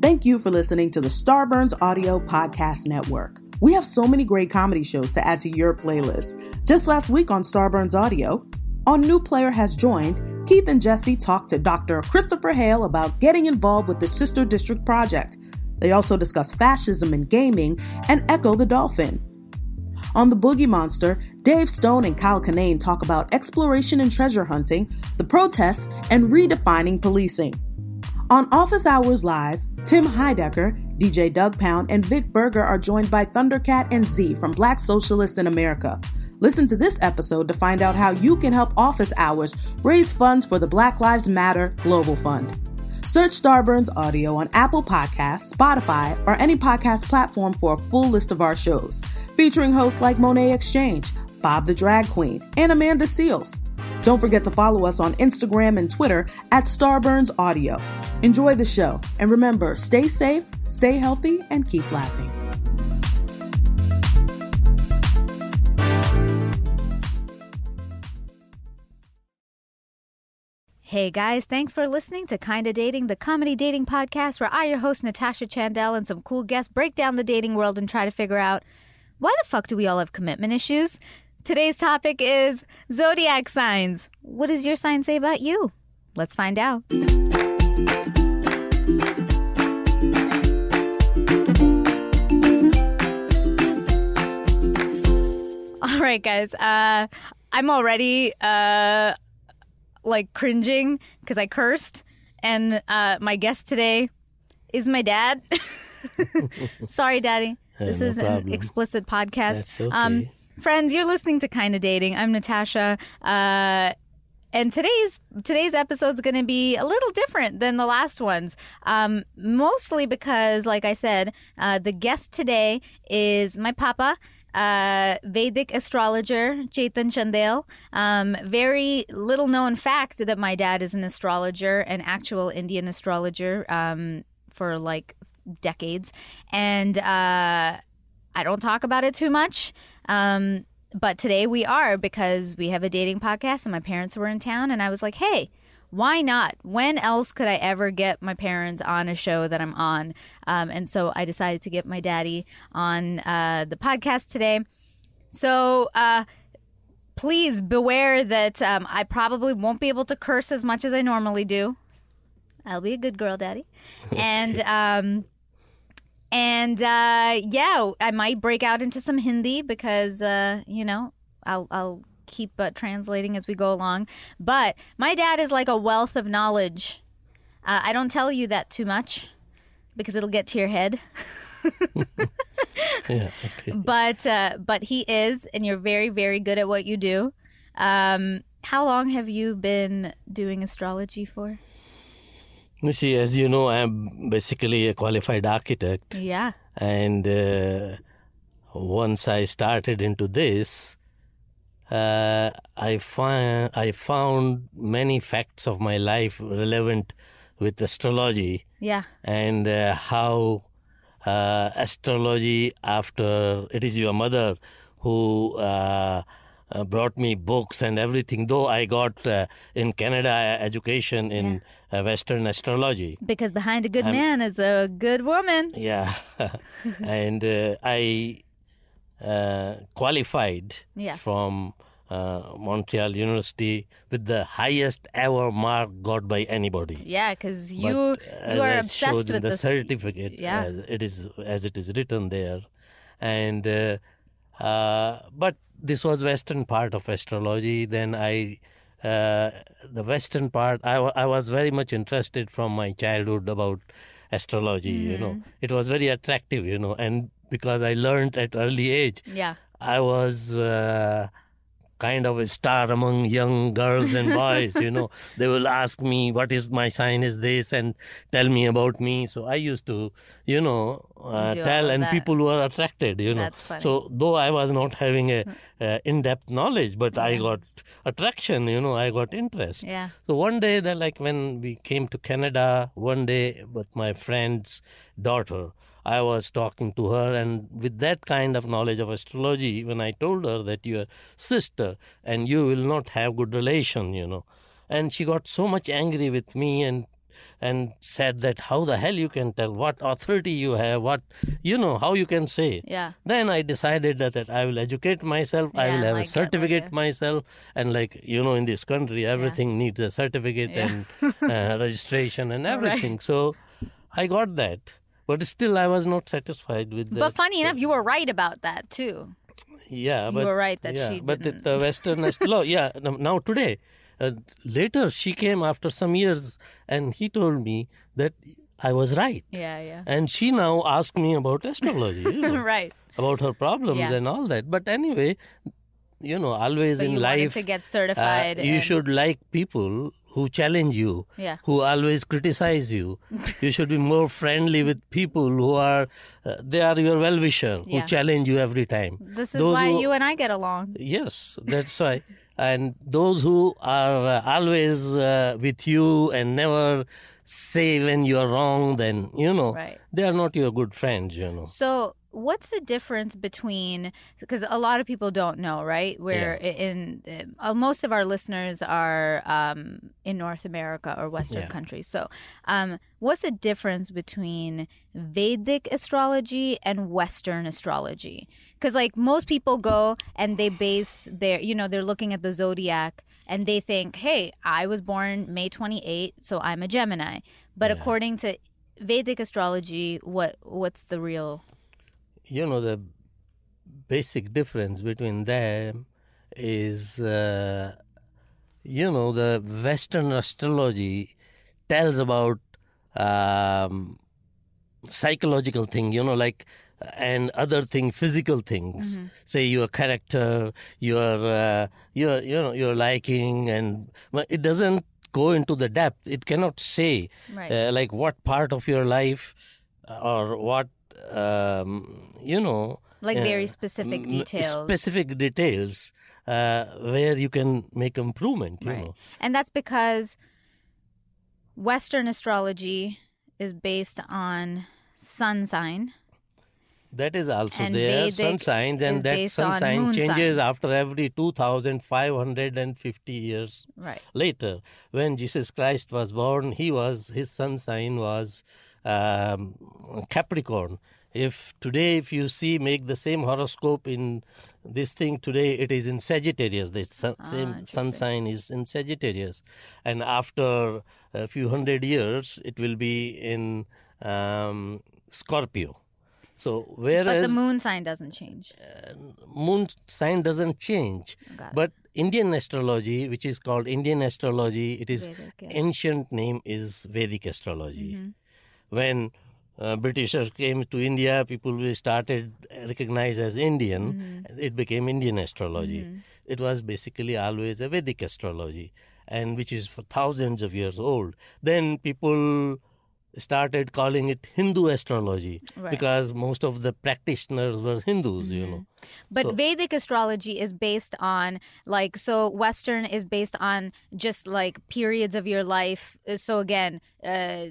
Thank you for listening to the Starburns Audio Podcast Network. We have so many great comedy shows to add to your playlist. Just last week on Starburns Audio, on New Player Has Joined, Keith and Jesse talked to Dr. Christopher Hale about getting involved with the Sister District Project. They also discuss fascism in gaming and Ecco the Dolphin. On The Boogie Monster, Dave Stone and Kyle Kinane talk about exploration and treasure hunting, the protests, and redefining policing. On Office Hours Live, Tim Heidecker, DJ Doug Pound, and Vic Berger are joined by Thundercat and Z from Black Socialists in America. Listen to this episode to find out how you can help Office Hours raise funds for the Black Lives Matter Global Fund. Search Starburns Audio on Apple Podcasts, Spotify, or any podcast platform for a full list of our shows, featuring hosts like Monét X Change, Bob the Drag Queen, and Amanda Seales. Don't forget to follow us on Instagram and Twitter at Starburns Audio. Enjoy the show, and remember, stay safe, stay healthy, and keep laughing. Hey guys, thanks for listening to Kinda Dating, the comedy dating podcast where I, your host Natasha Chandel, and some cool guests break down the dating world and try to figure out why the fuck do we all have commitment issues? Today's topic is zodiac signs. What does your sign say about you? Let's find out. All right, guys. Uh, I'm already uh, like cringing because I cursed, and uh, my guest today is my dad. Sorry, Daddy. This no is an explicit podcast. Okay. Um, friends, you're listening to Kinda Dating. I'm Natasha. Uh, and today's today's episode is going to be a little different than the last ones, um, mostly because, like I said, uh, the guest today is my papa, uh, Vedic astrologer Chetan Chandel. Um, very little known fact that my dad is an astrologer, an actual Indian astrologer um, for like decades, and uh, I don't talk about it too much. Um, but today we are because we have a dating podcast and my parents were in town and I was like, hey, why not? When else could I ever get my parents on a show that I'm on? Um, and so I decided to get my daddy on uh, the podcast today. So uh, please beware that um, I probably won't be able to curse as much as I normally do. I'll be a good girl, daddy. And um, and uh, yeah, I might break out into some Hindi because uh, you know I'll I'll keep uh, translating as we go along. But my dad is like a wealth of knowledge. Uh, I don't tell you that too much because it'll get to your head. yeah, okay. But uh, but he is, and you're very very good at what you do. Um, how long have you been doing astrology for? You see, as you know, I'm basically a qualified architect, Yeah. and uh, once I started into this, uh, I find I found many facts of my life relevant with astrology Yeah. and uh, how uh, astrology after it is your mother who uh, brought me books and everything though i got uh, in canada uh, education in uh, western astrology Because behind a good man is a good woman. yeah and uh, i uh, qualified Yeah. from uh, montreal university with the highest ever mark got by anybody Yeah, because you but you are obsessed with the this. certificate. Yeah. as it is as it is written there, and uh, uh, but this was western part of astrology. Then I. Uh, the western part, I, I was very much interested from my childhood about astrology. You Mm-hmm. know, it was very attractive. You know, and because I learned at early age, Yeah. I was uh, kind of a star among young girls and boys. you know, they will ask me what is my sign is this and tell me about me. So I used to, you know, uh, tell, and that. people were attracted. You know, so though I was not having a uh, in-depth knowledge, but I got attraction. You know, I got interest. Yeah. So one day, that like when we came to Canada, one day with my friend's daughter, I was talking to her, and with that kind of knowledge of astrology, when I told her that your sister and you will not have good relation, you know, and she got so much angry with me and and said that how the hell you can tell? What authority you have? What you know how you can say? Yeah. then i decided that, that i will educate myself. Yeah, i will have I a certificate like myself. And like you know in this country everything needs a certificate and uh, registration and everything. Right. so i got that but still i was not satisfied with that But funny enough, you were right about that too. yeah, but You were right that yeah, she but the, didn't. the Western law, yeah. Now today, uh, later she came after some years, and he told me that I was right, Yeah, yeah. and she now asked me about astrology, you know, right. about her problems Yeah. and all that. But anyway, you know, always in you life, to get uh, you should like people who challenge you, Yeah. who always criticize you. you should be more friendly with people who are, uh, they are your well wisher, Yeah. who challenge you every time. This is Those why who- you and I get along. Yes, that's why. And those who are uh, always uh, with you and never say when you are wrong, then, you know, Right. they are not your good friends, you know. So, what's the difference between because a lot of people don't know, right? Where in uh, most of our listeners are um, in North America or Western Yeah. countries. So, um, what's the difference between Vedic astrology and Western astrology? Because like most people go and they base their, you know, they're looking at the zodiac and they think, hey, I was born May 28, so I'm a Gemini. But according to Vedic astrology, what what's the real You know, the basic difference between them is, uh, you know, the Western astrology tells about um, psychological thing, you know, like and other thing, physical things. Say your character, your uh, your you know your liking, and it doesn't go into the depth. It cannot say Right. uh, like what part of your life or what um, you know like uh, very specific m- details? specific details uh, where you can make improvement. You Right. know. And that's because Western astrology is based on sun sign. That is also And there. Sun Vedic signs, is and that sun sign changes sign. after every 2,550 years Right. later. When Jesus Christ was born, he was his sun sign was um, Capricorn. If today, if you see, make the same horoscope in this thing today, it is in Sagittarius. The sun, Ah, same sun sign is in Sagittarius, and after a few hundred years, it will be in um, Scorpio. So whereas But the moon sign doesn't change. moon sign doesn't change. But Indian astrology, which is called Indian astrology, it is Vedic, yeah. ancient name is Vedic astrology. Mm-hmm. When uh, Britishers came to India, people were started recognized as Indian. Mm-hmm. It became Indian astrology. It was basically always a Vedic astrology, and which is for thousands of years old. Then people started calling it Hindu astrology Right. because most of the practitioners were Hindus, you know. But Vedic astrology is based on like so Western is based on just like periods of your life. So again, uh,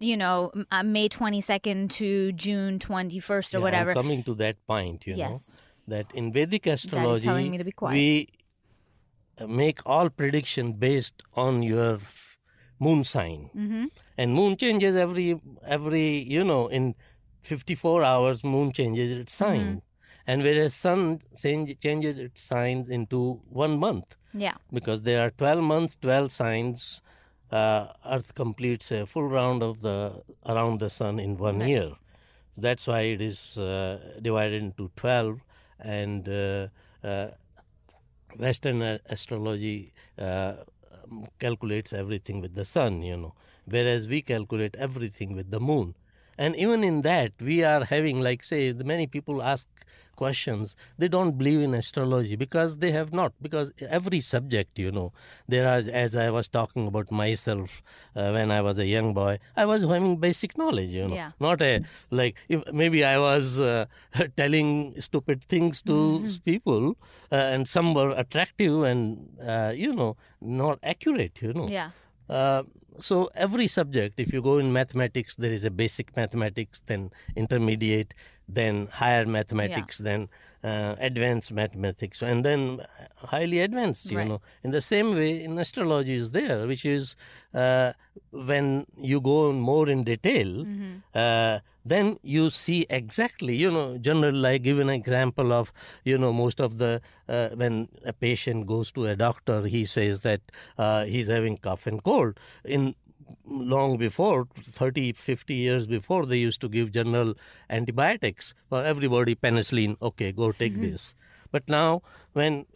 you know, uh, May twenty second to June twenty first or Yeah, whatever. I'm coming to that point, you Yes. know, that in Vedic astrology, telling me to be quiet. we uh, make all prediction based on your moon sign, Mm-hmm. and moon changes every every you know in 54 hours. Moon changes its sign, Mm-hmm. and whereas sun change, changes its sign into one month Yeah. because there are 12 months 12 signs uh, earth completes a full round of the around the sun in one year. So that's why it is uh, divided into 12 and uh, uh, western astrology uh, calculates everything with the sun you know whereas we calculate everything with the moon. And even in that we are having like say the many people ask questions they don't believe in astrology because they have not because every subject you know there are as i was talking about myself uh, when i was a young boy i was having basic knowledge you know Yeah. not a like if maybe i was uh, telling stupid things to people uh, and some were attractive and uh, you know not accurate you know Yeah. uh, so every subject, if you go in mathematics, there is a basic mathematics, then intermediate, then higher mathematics, then uh, advanced mathematics, and then highly advanced. You Right. know, in the same way, in astrology is there, which is uh, when you go more in detail, uh, then you see exactly. You know, generally, I give an example of you know most of the uh, when a patient goes to a doctor, he says that uh, he's having cough and cold. In long before 30 50 years before they used to give general antibiotics for everybody penicillin. Okay go take mm-hmm. this. But now when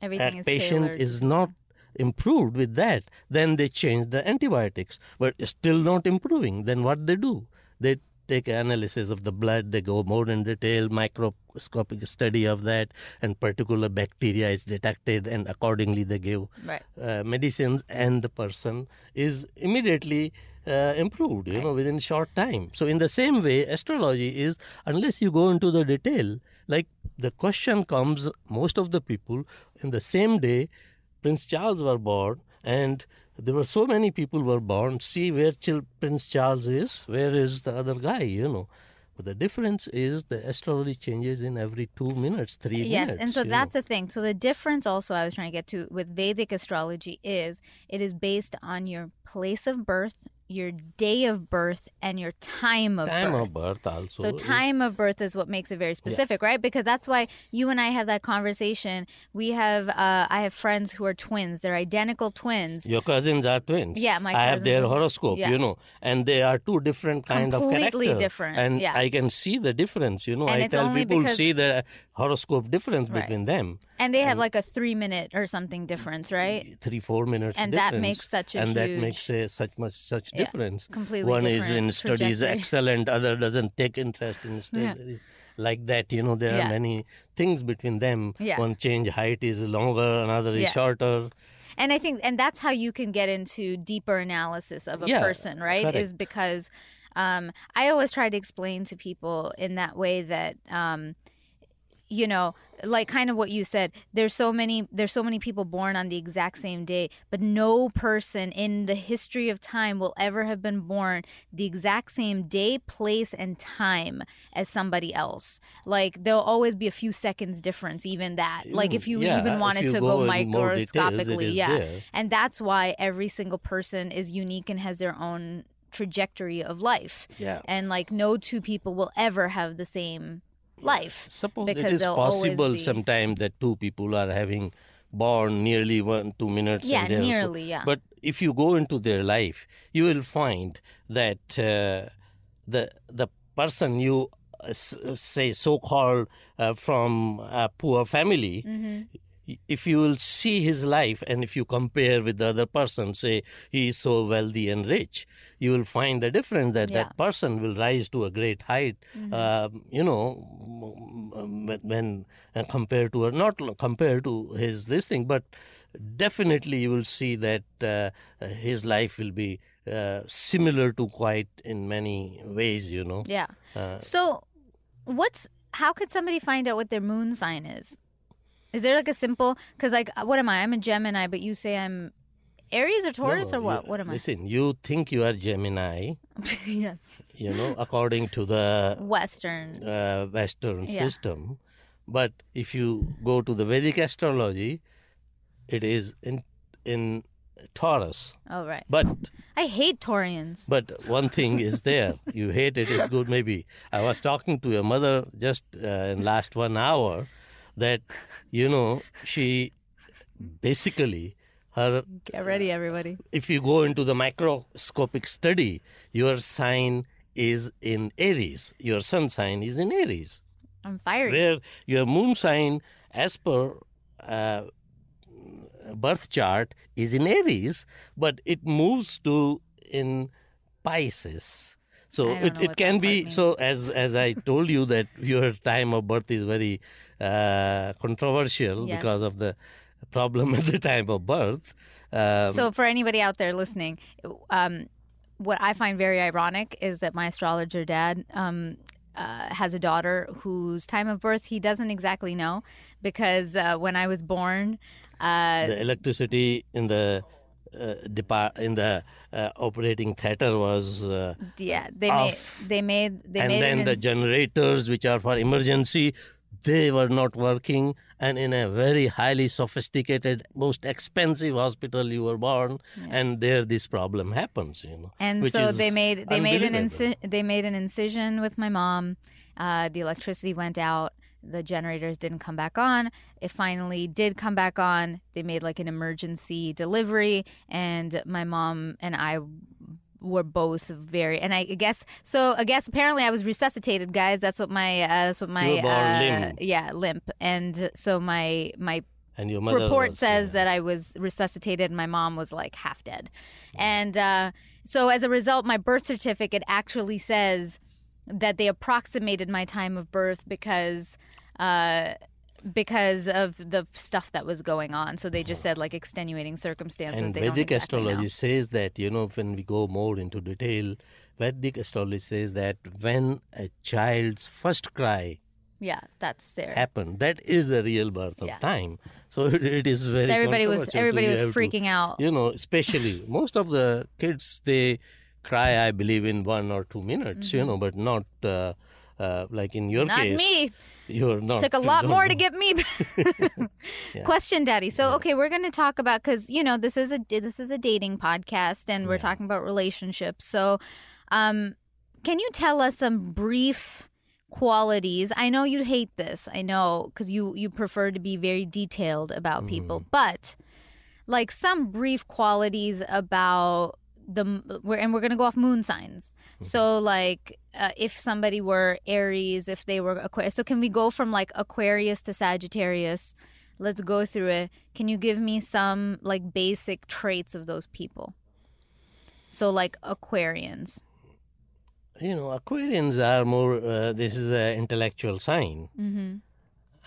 Everything a is patient tailored. is not improved with that then they change the antibiotics. But still not improving. Then what they do? They take analysis of the blood. They go more in detail microscopic study of that and particular bacteria is detected and accordingly they give Right. uh, medicines and the person is immediately uh, improved you know within short time. So in the same way astrology is unless you go into the detail like the question comes most of the people in the same day prince charles were born and there were so many people were born see where Chil- prince charles is where is the other guy you know but the difference is the astrology changes in every two minutes three Yes, minutes Yes, and so that's know. the thing. So the difference also I was trying to get to with Vedic astrology is it is based on your place of birth, your day of birth, and your time of time birth. of birth also So is- time of birth is what makes it very specific, right? Because that's why you and I have that conversation. We have uh, I have friends who are twins. They're identical twins. Your cousins are twins. Yeah, my cousins. I have their are- horoscope, yeah. you know, and they are two different kind of Completely different, And yeah. I can see the difference, you know. And I tell people because- see the horoscope difference Right. between them. And they have like a three minute or something difference, right? Three, four minutes And that makes such a and that makes a, such much such Yeah, difference. completely One is in studies excellent, other doesn't take interest in studies. Like that, you know, there Yeah. are many things between them. Yeah. One change height is longer, another is shorter. And I think, and that's how you can get into deeper analysis of a Yeah, person, right? correct. Is because um, I always try to explain to people in that way that, um, you know, like kind of what you said. There's so many, there's so many people born on the exact same day, but no person in the history of time will ever have been born the exact same day, place, and time as somebody else. Like there'll always be a few seconds difference, even that. Like if you Yeah, even wanted you to go go, more details, microscopically, yeah. there. And that's why every single person is unique and has their own trajectory of life. Yeah. And like no two people will ever have the same life. Suppose because it is possible be- sometimes that two people are having born nearly one two minutes. Yeah, they so- nearly, yeah. But if you go into their life, you will find that uh, the the person you uh, say so called uh, from a poor family. Mm-hmm. If you will see his life and if you compare with the other person, say he is so wealthy and rich, you will find the difference that Yeah. that person will rise to a great height, Mm-hmm. um, you know, when uh, compared to, or not compared to his this thing, but definitely you will see that uh, his life will be uh, similar to quite in many ways, you know. Yeah. Uh, so what's how could somebody find out what their moon sign is? Is there like a simple cuz like what am I? I'm a Gemini, but you say I'm Aries or Taurus no, or what? you- what am I? Listen, you think you are Gemini, yes. you know, according to the Western. uh, Western Yeah. system. But if you go to the Vedic astrology, it is in in Taurus. Oh right. But I hate Taurians. but one thing is there. You hate it. It's good. Maybe I was talking to your mother just uh, in last one hour that you know she basically her Get ready everybody. if you go into the microscopic study, your sign is in Aries. Your sun sign is in Aries. I'm fiery. Where your moon sign, as per uh, birth chart, is in Aries, but it moves to in Pisces. So it, it can be so as as I told you that your time of birth is very uh, controversial Yes. because of the problem at the time of birth. Um, So, for anybody out there listening, um, what I find very ironic is that my astrologer dad um, uh, has a daughter whose time of birth he doesn't exactly know because uh, when I was born, uh, the electricity in the uh, depart in the uh, operating theater was uh, Yeah, they Off. made they made they and made then the generators which are for emergency they were not working and in a very highly sophisticated most expensive hospital you were born and there this problem happens you know and so they made they made an inci- they made an incision with my mom. Uh, the electricity went out. The generators didn't come back on. It finally did come back on. They made like an emergency delivery, and my mom and I were both very and I guess so I guess apparently I was resuscitated guys that's what my uh, that's what my uh, limp. yeah limp and so my my and your report was, says uh, that I was resuscitated and my mom was like half dead. And uh, so as a result, my birth certificate actually says that they approximated my time of birth because. Uh, because of the stuff that was going on, so they just said like extenuating circumstances. and they don't Vedic exactly know. astrology says that, you know, when we go more into detail, Vedic astrology says that when a child's first cry Yeah, that's there. happened, that is the real birth of Yeah. time. So it, it is very So everybody was everybody was have to- freaking out. You know, especially most of the kids, they cry, I believe, in one or two minutes, you know, but not uh, uh, like in your Mm-hmm. Not case. me. You're not. took a lot more know. to get me. Question, Daddy. So, okay, we're going to talk about because you know this is a this is a dating podcast, and we're talking about relationships. So, um, can you tell us some brief qualities? I know you hate this. I know because you you prefer to be very detailed about people, but like some brief qualities about the we're, and we're going to go off moon signs. So like uh, if somebody were aries if they were aquarius so can we go from like aquarius to sagittarius? Let's go through it. Can you give me some like basic traits of those people? So like aquarians. You know, Aquarians are more. Uh, this is an intellectual sign. mm-hmm.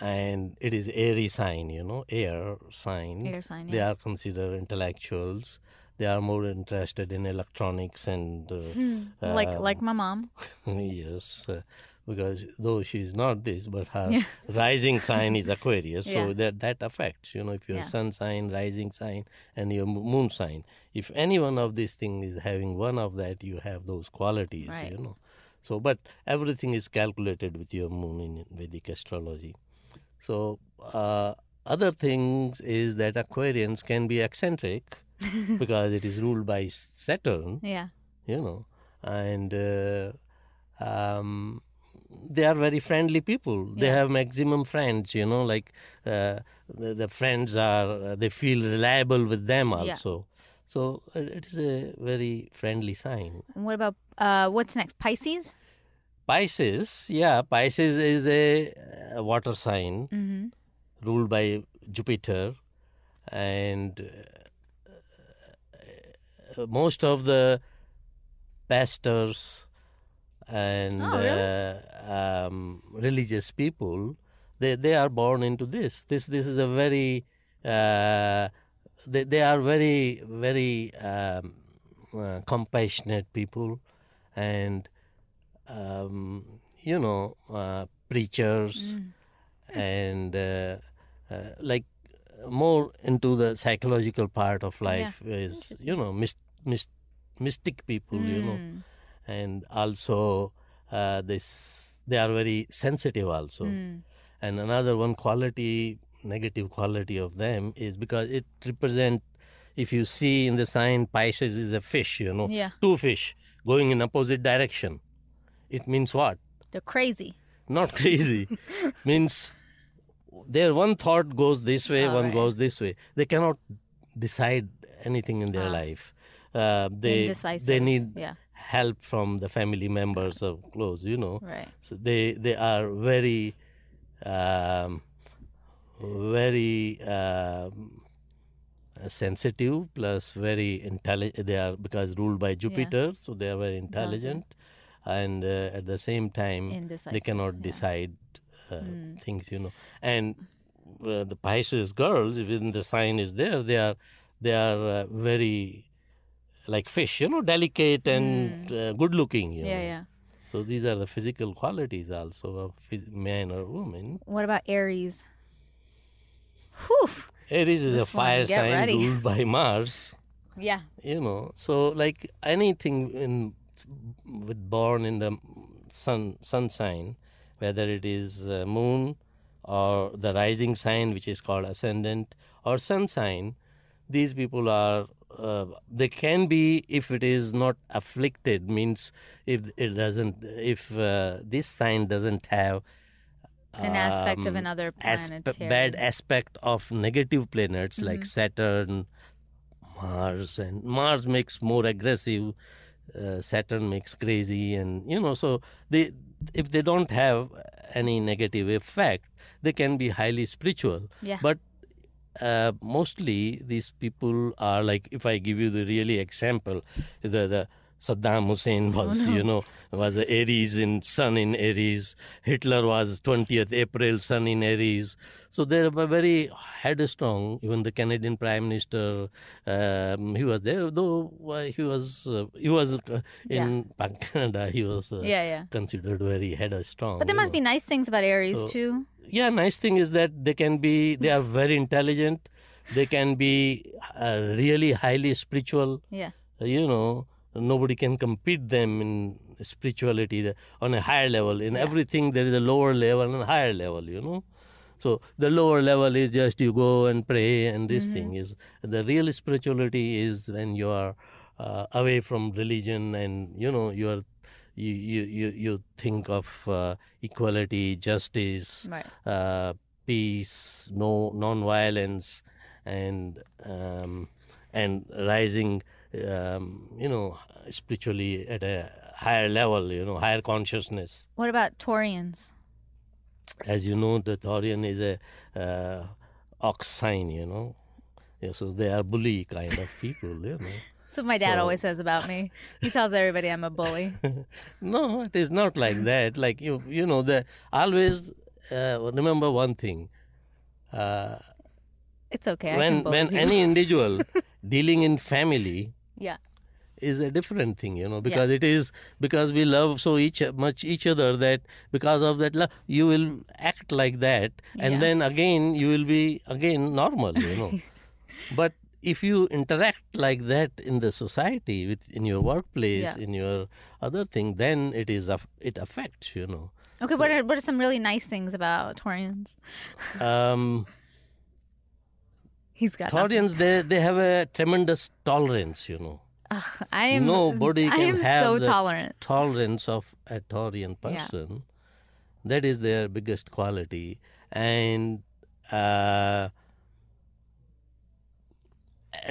and it is airy sign you know air sign. Air sign, they are considered intellectuals they are more interested in electronics and uh, like um, like my mom yes uh, because though she is not this but her rising sign is aquarius so Yeah. that that affects you know if your Yeah. sun sign rising sign and your moon sign if any one of these things is having one of that you have those qualities Right. you know so but everything is calculated with your moon in vedic astrology so uh, other things is that Aquarians can be eccentric because it is ruled by Saturn, yeah you know, and uh, um, they are very friendly people. They Yeah. have maximum friends, you know, like uh, the, the friends are they feel reliable with them Yeah. also. So uh, it is a very friendly sign. and what about uh what's next pisces Pisces, yeah, Pisces is a, a water sign. mm-hmm. ruled by Jupiter, and uh, most of the pastors and Oh, really? uh, um, religious people they they are born into this. This this is a very uh, they they are very very um, uh, compassionate people, and um, you know uh, preachers Mm. and uh, uh, like more into the psychological part of life is you know myst- myst- mystic people you know Mm. and also uh, this they are very sensitive also Mm. and another one quality negative quality of them is because it represent if you see in the sign pisces is a fish you know Yeah. two fish going in opposite direction it means what they're crazy not crazy means their one thought goes this way Oh, one right. goes this way they cannot decide anything in their Ah. life uh, they they need yeah. help from the family members of close you know. Right. So they they are very um, very um, sensitive plus very intelligent they are because ruled by jupiter so they are very intelligent. And uh, at the same time they cannot yeah. decide uh, Hmm. things you know. And uh, the pisces girls even the sign is there they are they are uh, very like fish you know delicate and uh, good looking you yeah know. yeah so these are the physical qualities also of man or woman. what about aries Whew. Aries is This a fire sign ready. ruled by Mars, Yeah. you know so like anything in with born in the sun sun sign whether it is uh, moon or the rising sign which is called ascendant or sun sign these people are uh, they can be if it is not afflicted means if it doesn't if uh, this sign doesn't have An aspect of um, another aspe- bad aspect of negative planets like Mm-hmm. Saturn, Mars, and Mars makes more aggressive. Uh, Saturn makes crazy, and you know, so they if they don't have any negative effect, they can be highly spiritual. Yeah. But uh, mostly these people are like if I give you the really example, the the Saddam Hussein Oh, was you know was Aries in Sun in Aries. Hitler was twentieth April Sun in Aries. So they were very headstrong. Even the Canadian Prime Minister, um, he was there. Though uh, he was uh, he was uh, in Canada, he was uh, Yeah, yeah. considered very headstrong. But there must know. be nice things about Aries So- too. yeah nice thing is that they can be they are very intelligent they can be uh, really highly spiritual Yeah. You know nobody can compete them in spirituality on a higher level. In everything there is a lower level and a higher level you know. So the lower level is just you go and pray and this thing is the real spirituality is when you are uh, away from religion and you know you are you you you, you think of uh, equality justice Right. uh, peace, no non-violence, and um, and rising, um, you know, spiritually at a higher level, you know, higher consciousness. What about Taurians? As you know, the Taurian is a uh, ox sign, you know. Yeah, so they are bully kind of people, you know. That's what my dad So- always says about me. He tells everybody I'm a bully. no, it is not like that. Like you, you know, the always uh, remember one thing. Uh, It's okay. I when can bully when people. any individual dealing in family yeah. is a different thing you know because it is because we love so each much each other that because of that love you will act like that and Yeah. then again you will be again normal you know but if you interact like that in the society with in your workplace Yeah. in your other thing then it is it affects you know Okay. What are what are some really nice things about Taurians? um He's got. Taurians they they have a tremendous tolerance you know I am. nobody I can am have so the tolerant. tolerance of a Taurian Yeah. person. That is their biggest quality, and uh,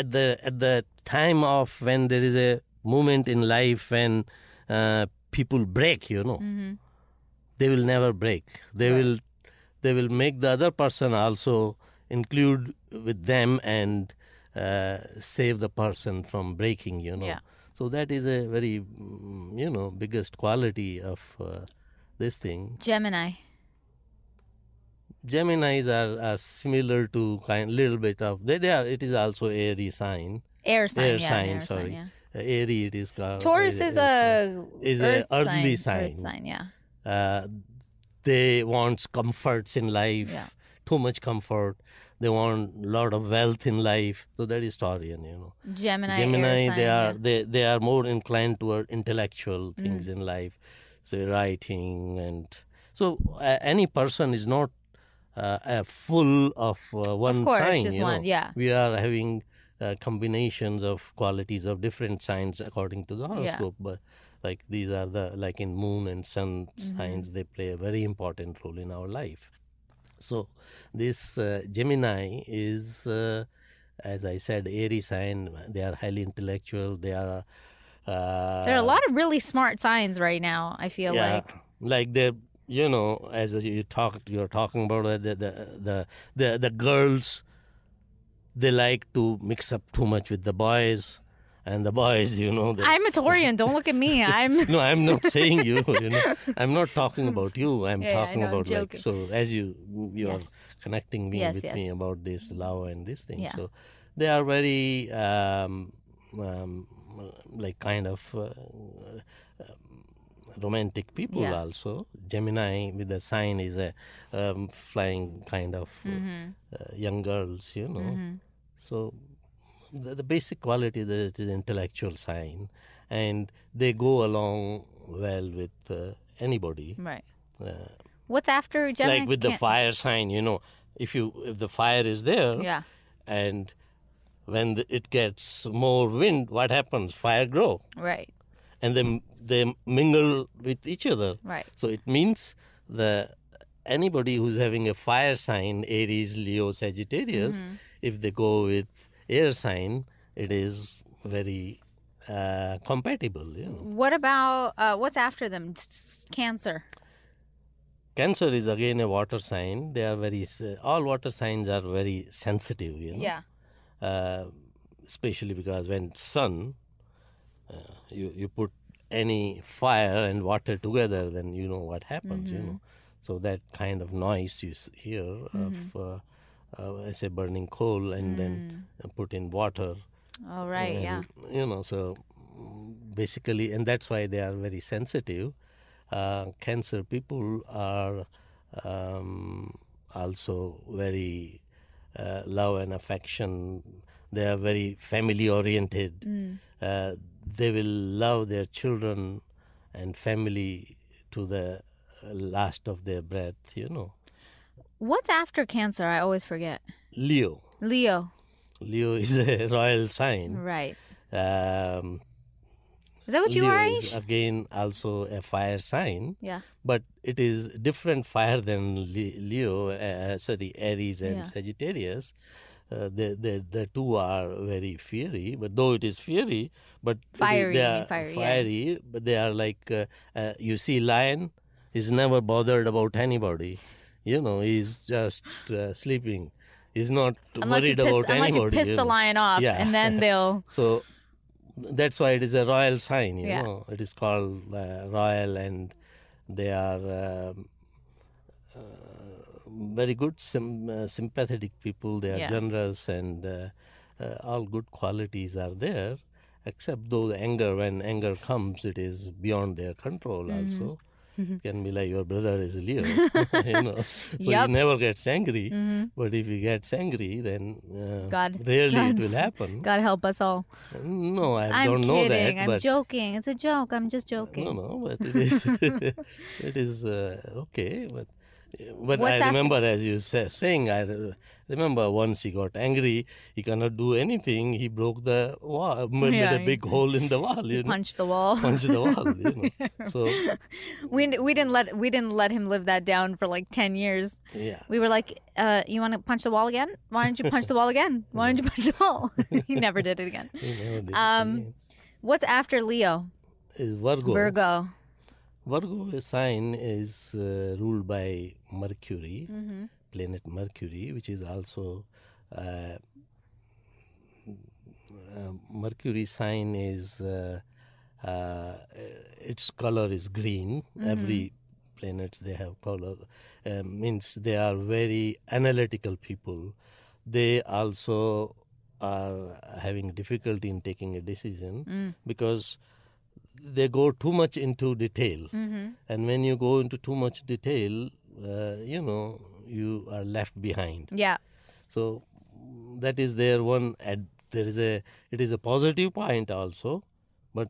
at the at the time of when there is a moment in life when uh, people break, you know, hmm they will never break. They Right. will they will make the other person also include with them and uh, save the person from breaking. You know. Yeah. So that is a very mm, you know biggest quality of uh, this thing. Gemini. Geminis are, are similar to kind little bit of they, they are it is also airy sign. Air sign. Air yeah, sign, air sorry. sign. Yeah. Uh, airy it is called. Taurus air- is air a Is a earth earthly sign. Earth sign. sign. Yeah. uh, they want comforts in life, Yeah. Too much comfort. They want a lot of wealth in life. So that is Taurian, you know. Gemini. Gemini, they are yeah. Mm. they they are more inclined toward intellectual things in life, say writing and so uh, any person is not uh, full of uh, one course, sign. just you one, know. yeah. we are having uh, combinations of qualities of different signs according to the horoscope, but like these are the like in moon and sun Mm-hmm. signs they play a very important role in our life so this uh, gemini is uh, as i said airy sign they are highly intellectual they are uh, There are a lot of really smart signs right now. I feel yeah, like. like they're you know as you talk you're talking about the the the the, the girls they like to mix up too much with the boys and the boys you know I'm a Taurian. Don't look at me. I'm. no i'm not saying you you know i'm not talking about you i'm Yeah, talking know, I'm about like so as you you are connecting me Yes, with me about this love and this thing Yeah. so they are very um, um, like kind of uh, romantic people Yeah. also gemini with the sign is a um, flying kind of uh, Mm-hmm. uh, young girls you know so the, the basic quality that it is intellectual sign, and they go along well with uh, anybody. Right. Uh, What's after Gemini? like with the fire sign, you know, if you if the fire is there, Yeah. and when the, it gets more wind, what happens? Fire grow, Right. and then they mingle with each other. Right. So it means the anybody who's having a fire sign, Aries, Leo, Sagittarius, Mm-hmm. if they go with air sign, it is very uh, compatible. You know. What about uh, what's after them? Cancer. Cancer is again a water sign. They are very all water signs are very sensitive. You know. Yeah. uh, especially because when sun uh, you you put any fire and water together then you know what happens you know so that kind of noise you hear of uh, uh, I say burning coal and then put in water. All right. Yeah. and, you know so mm, basically and that's why they are very sensitive. Uh, cancer people are um, also very uh, love and affection. They are very family oriented. Uh, they will love their children and family to the last of their breath you know What's after Cancer? I always forget. leo Leo. leo is a royal sign Right. um, Is that what you Leo are, is again also a fire sign, Yeah. but it is different fire than Leo, uh, sorry, Aries and Yeah. Sagittarius. Uh, the, the the two are very fiery, but though it is fiery, but Fiery, they are fiery, yeah. fiery, but they are like uh, uh, you see, lion is never bothered about anybody. You know, he's just uh, sleeping. He's not Unless worried piss, about unless anybody. you piss you the lion off, Yeah. and then they'll. So that's why it is a royal sign, you Yeah. know. It is called uh, royal, and they are um, uh, very good, sim- uh, sympathetic people. They are Yeah. generous, and uh, uh, all good qualities are there. Except though the anger, when anger comes, it is beyond their control. Mm-hmm. Also, can be like your brother is Leo, you know. So Yup. he never gets angry. Mhm. But if he gets angry, then uh, God- rarely it will happen. God help us all. No, I I'm don't know kidding. that. I'm but joking. It's a joke. I'm just joking. No, no, but it is it is uh, okay. But but What's I after- remember, as you say, saying, I remember once he got angry. He cannot do anything. He broke the wall, made Yeah, a big hole in the wall. You know, Punch the wall. punched the wall. You know, so we we didn't let we didn't let him live that down for like ten years. yeah. We were like, uh, "You want to punch the wall again? Why don't you punch the wall again? Why don't you punch the wall?" he never did it again. He never did it Um, again. What's after Leo? Is Virgo. Virgo. Virgo sign is uh, ruled by Mercury, Mm-hmm. planet Mercury, which is also uh, uh, Mercury sign is uh, uh, its color is green. Every planets they have color uh, means they are very analytical people. They also are having difficulty in taking a decision because they go too much into detail Mm-hmm. and when you go into too much detail uh, you know you are left behind Yeah. so that is their one ad- there is a it is a positive point also but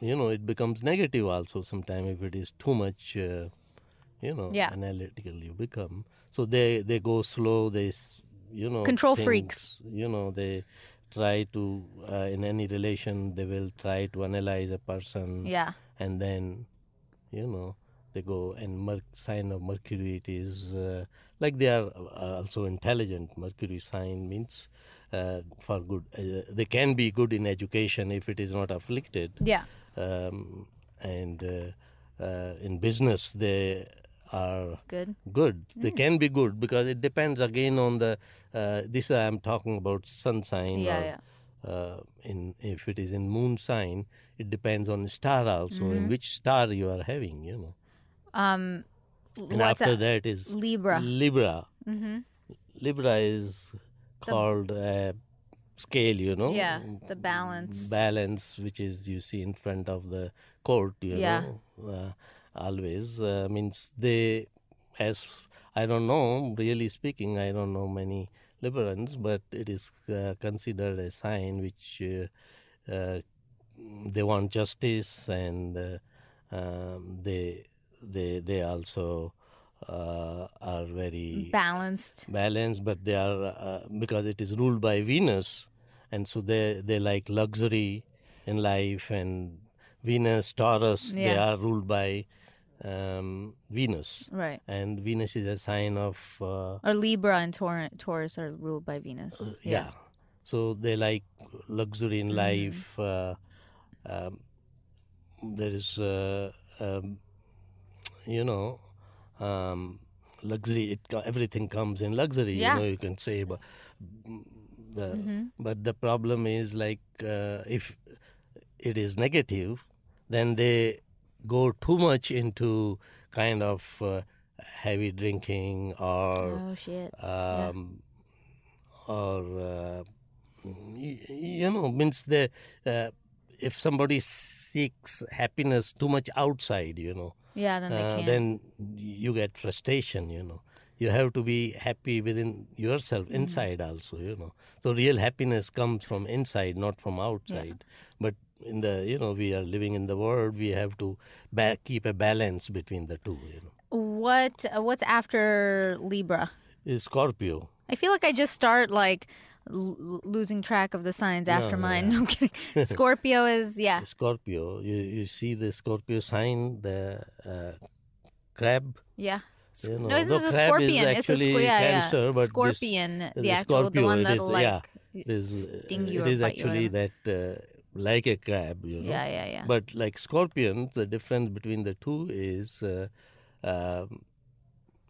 you know it becomes negative also sometime if it is too much uh, you know Yeah. analytical you become so they they go slow they you know Control things, freaks. you know they try to uh, in any relation they will try to analyze a person Yeah. and then you know they go and mer- sign of mercury it is uh, like they are uh, also intelligent mercury sign means uh, for good uh, they can be good in education if it is not afflicted Yeah. um, and uh, uh, in business they are Good. good they Hmm. can be good because it depends again on the uh, this i am talking about sun sign Yeah, or, yeah. Uh, in if it is in moon sign it depends on the star also Mm-hmm. in which star you are having you know Um, and after that? that is Libra. libra Mm-hmm. libra is called scale you know Yeah, the balance. balance which is you see in front of the court you Yeah. know uh, always uh, means they as i don't know really speaking i don't know many liberals, but it is uh, considered a sign which uh, uh, they want justice and uh, um, they they they also uh, are very Balanced. balanced, but they are uh, because it is ruled by Venus, and so they they like luxury in life, and Venus, Taurus, they are ruled by um, Venus, Right. and Venus is a sign of uh, Or Libra and Tor- Taurus are ruled by Venus. yeah. So they like luxury Mm-hmm. in life. Uh, um, there is, uh, um, you know, um, luxury. It everything comes in luxury. Yeah. You know, you can say, but the Mhm. but the problem is like uh, if it is negative, then they go too much into kind of uh, heavy drinking or Oh shit. um, or uh, you know means the uh, if somebody seeks happiness too much outside you know Yeah, then uh, then you get frustration you know. You have to be happy within yourself Mm-hmm. inside also you know. So real happiness comes from inside not from outside. but in the you know we are living in the world we have to ba- keep a balance between the two you know what what's after Libra? is scorpio I feel like I just start like l- losing track of the signs after No, mine. yeah. No, I'm kidding. Scorpio is yeah. Scorpio, you, you see the Scorpio sign, the uh, crab. Yeah. You know, no, this a crab is scorpion? It's a actually squ- yeah, yeah. Cancer, but this- scorpion, the the actual, the one that'll like yeah, It is, sting you it is bite you actually that uh, like a crab, you know. yeah, yeah, yeah. But like scorpion, the difference between the two is, uh, um,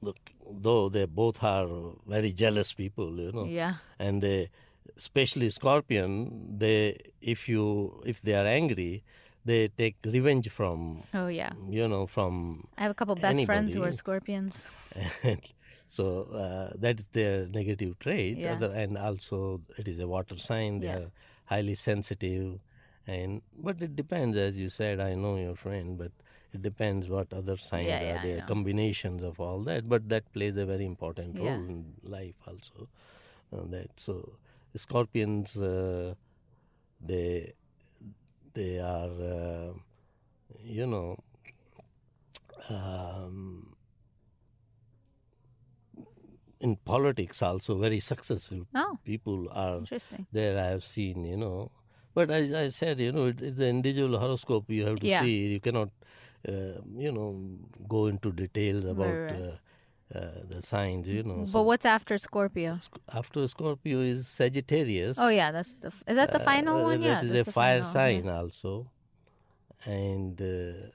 look, though they both are very jealous people, you know, yeah. and they, especially scorpion, they if you if they are angry, they take revenge from Oh yeah. you know from I have a couple best friends who are scorpions. so uh, that is their negative trait Yeah. Other, and also it is a water sign they Yeah. are highly sensitive and but it depends as you said i know your friend but it depends what other signs Yeah, yeah, are there combinations of all that but that plays a very important role Yeah. in life also uh, that so scorpions uh, they they are uh, you know um, in politics also very successful Oh, people are interesting. there i have seen you know but as i said you know it is the individual horoscope you have to Yeah. see you cannot uh, you know go into details about right. Uh, uh, the signs you know But So what's after Scorpio? after scorpio is sagittarius Oh yeah, that's the. Is that the final uh, one? Yeah, That is a fire final, sign yeah. also. And uh,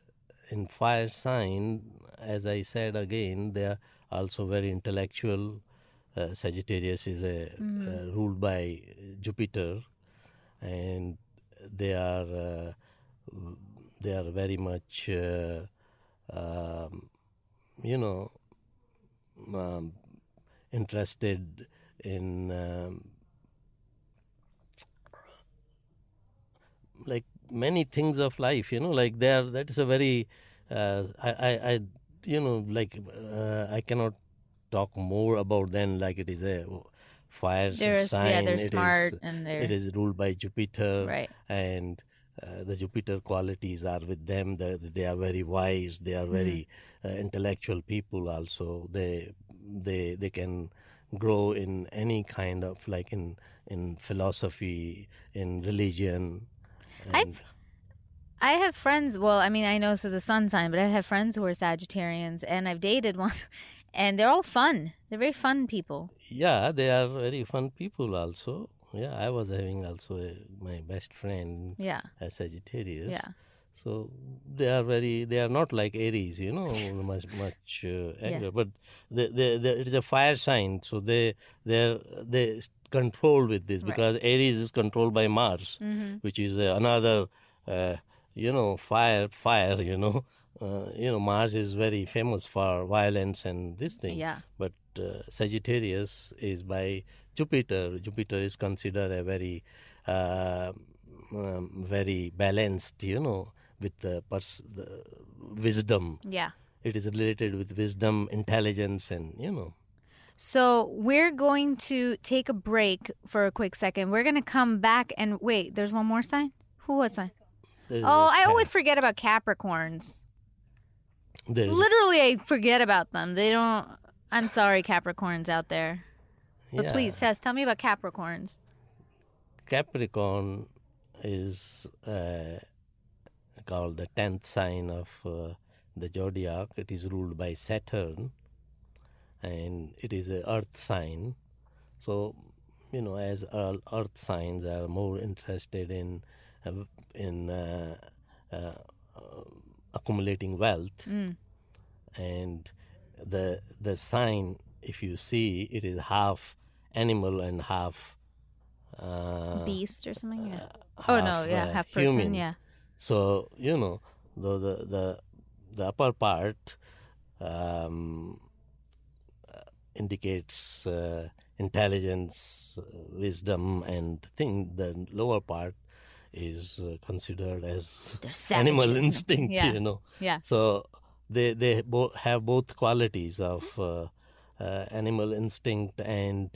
in fire sign, as I said again, they are also very intellectual. Uh, Sagittarius is a, Mm-hmm. uh, ruled by Jupiter, and they are uh, they are very much uh, um, you know um, interested in um, like many things of life you know like there that is a very uh, I, I i you know like uh, i cannot talk more about them like it is a fire They're sign yeah, they're it is- smart and they're it is ruled by jupiter right. and uh, the Jupiter qualities are with them. The, they are very wise. They are very Mm-hmm. uh, intellectual people. Also, they they they can grow in any kind of like in in philosophy, in religion. I've- I have friends. Well, I mean, I know this is a sun sign, but I have friends who are Sagittarians, and I've dated one, and they're all fun. They're very fun people. yeah, they are very fun people. Also, yeah, I was having also a, my best friend Yeah, a Sagittarius. yeah, So they are very. They are not like Aries, you know, much much uh, anger. But they, they, they, it is a fire sign, so they they they control with this Right. because Aries is controlled by Mars, hmm which is uh, another, uh, you know, fire fire. You know, uh, you know, Mars is very famous for violence and this thing. yeah. But uh, Sagittarius is by Jupiter. Jupiter is considered a very, uh, um, very balanced, you know, with the, pers- the wisdom. Yeah. It is related with wisdom, intelligence, and you know. So we're going to take a break for a quick second. We're going to come back and wait. There's one more sign. Who? What sign? There's Oh, I always forget about Capricorns. There's- Literally, I forget about them. They don't. I'm sorry, Capricorns out there. But yeah. please, Tess, tell me about Capricorns. Capricorn is uh, called the tenth sign of uh, the zodiac. It is ruled by Saturn, and it is a Earth sign. So, you know, as all Earth signs are more interested in uh, in uh, uh, accumulating wealth, Mm. and the the sign, if you see, it is half animal and half. Uh, Beast or something? Yeah. oh, no. Yeah. uh, Half person. human. Yeah. So you know the the the, the upper part um, uh, indicates uh, intelligence, uh, wisdom, and thing. The lower part is uh, considered as animal instinct. Yeah. You know. Yeah. So they they bo- have both qualities of uh, uh, animal instinct and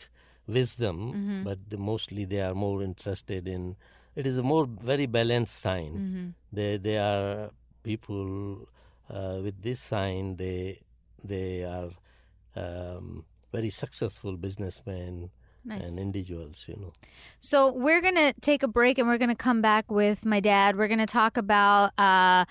wisdom, Mm-hmm. but the, mostly they are more interested in. It is a more very balanced sign. Mm-hmm. They they are people uh, with this sign. They they are um, very successful businessmen Nice. and individuals. You know. So we're gonna take a break and we're gonna come back with my dad. We're gonna talk about uh,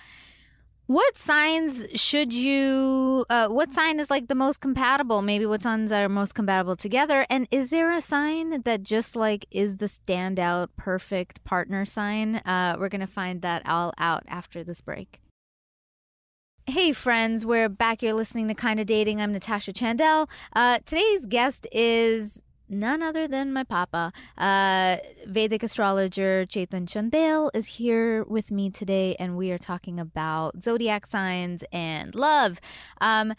what signs should you, uh, what sign is like the most compatible? Maybe what signs are most compatible together, and is there a sign that just like is the standout perfect partner sign? Uh, we're gonna find that all out after this break. Hey friends, we're back. You're listening to Kinda Dating. I'm Natasha Chandel. Uh, today's guest is none other than my papa. Uh, Vedic astrologer Chetan Chandel is here with me today, and we are talking about zodiac signs and love. Um,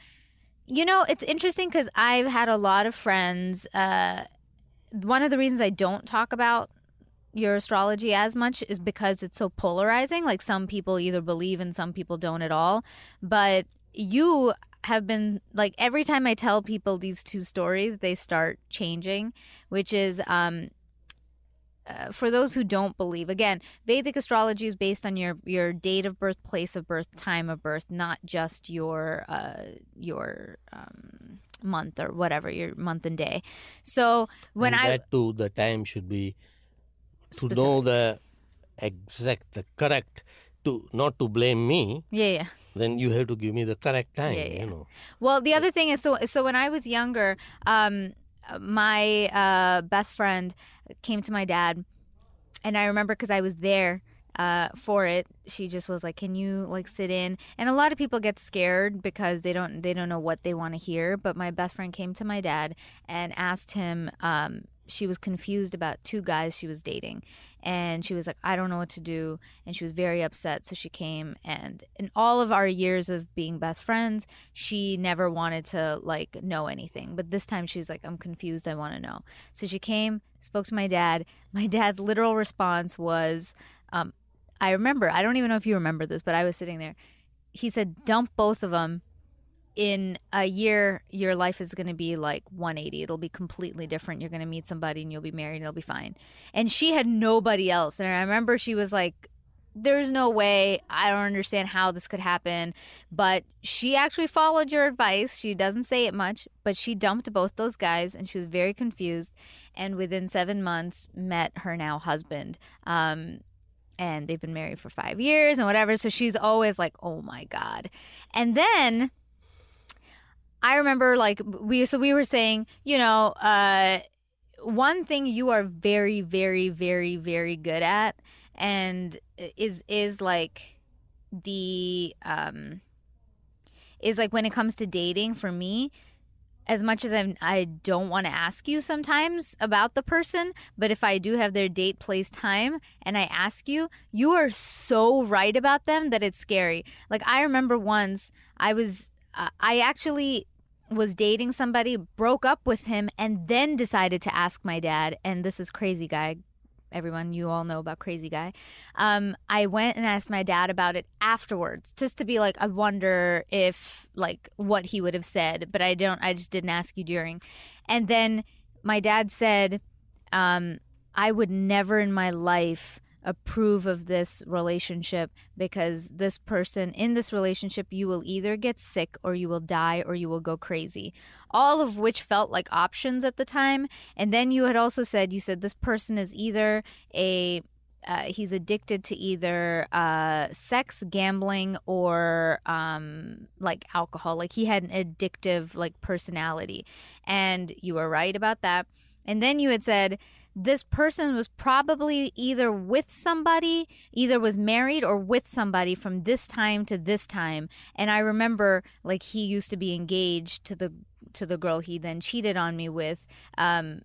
you know, it's interesting because I've had a lot of friends. Uh, one of the reasons I don't talk about your astrology as much is because it's so polarizing. Like some people either believe and some people don't at all. But you have been like every time I tell people these two stories, they start changing, which is um uh, for those who don't believe again vedic astrology is based on your your date of birth place of birth time of birth not just your uh your um month or whatever your month and day so when and i that too, the time should be to Specific. know the exact, the correct. To not to blame me, yeah yeah then you have to give me the correct time. Yeah, yeah. You know. Well, the other thing is, so so when I was younger, um, my uh, best friend came to my dad, and I remember because I was there uh, for it. She just was like, "Can you like sit in?" And a lot of people get scared because they don't they don't know what they want to hear. But my best friend came to my dad and asked him. Um, she was confused about two guys she was dating. And she was like i don't know what to do. And she was very upset. So she came and in all of our years of being best friends she never wanted to like know anything. But this time she was like i'm confused. I want to know. So she came spoke to my dad. My dad's literal response was um, i remember i don't even know if you remember this but i was sitting there. He said dump both of them in a year your life is going to be like 180 it'll be completely different. You're going to meet somebody and you'll be married and it'll be fine. And she had nobody else. And i remember she was like there's no way. I don't understand how this could happen. But she actually followed your advice. She doesn't say it much but she dumped both those guys and she was very confused and within seven months met her now husband. Um, and they've been married for five years and whatever. So she's always like oh my god. And then I remember like we so we were saying, you know, uh one thing you are very very very very good at and is is like the um is like when it comes to dating for me as much as I'm, I don't want to ask you sometimes about the person, but if I do have their date, place, time, and I ask you, you are so right about them that it's scary. Like I remember once I was, uh, I actually was dating somebody, broke up with him, and then decided to ask my dad. And this is crazy, guy. everyone, you all know about Crazy Guy. Um, I went and asked my dad about it afterwards, just to be like, I wonder if like what he would have said, but I don't. I just didn't ask you during. And then my dad said, um, I would never in my life approve of this relationship because this person in this relationship you will either get sick or you will die or you will go crazy all of which felt like options at the time and then you had also said you said this person is either a uh, he's addicted to either uh, sex, gambling, or um, like alcohol. Like he had an addictive like personality, and you were right about that. And then you had said this person was probably either with somebody, either was married or with somebody from this time to this time. And I remember like he used to be engaged to the to the girl he then cheated on me with. Um,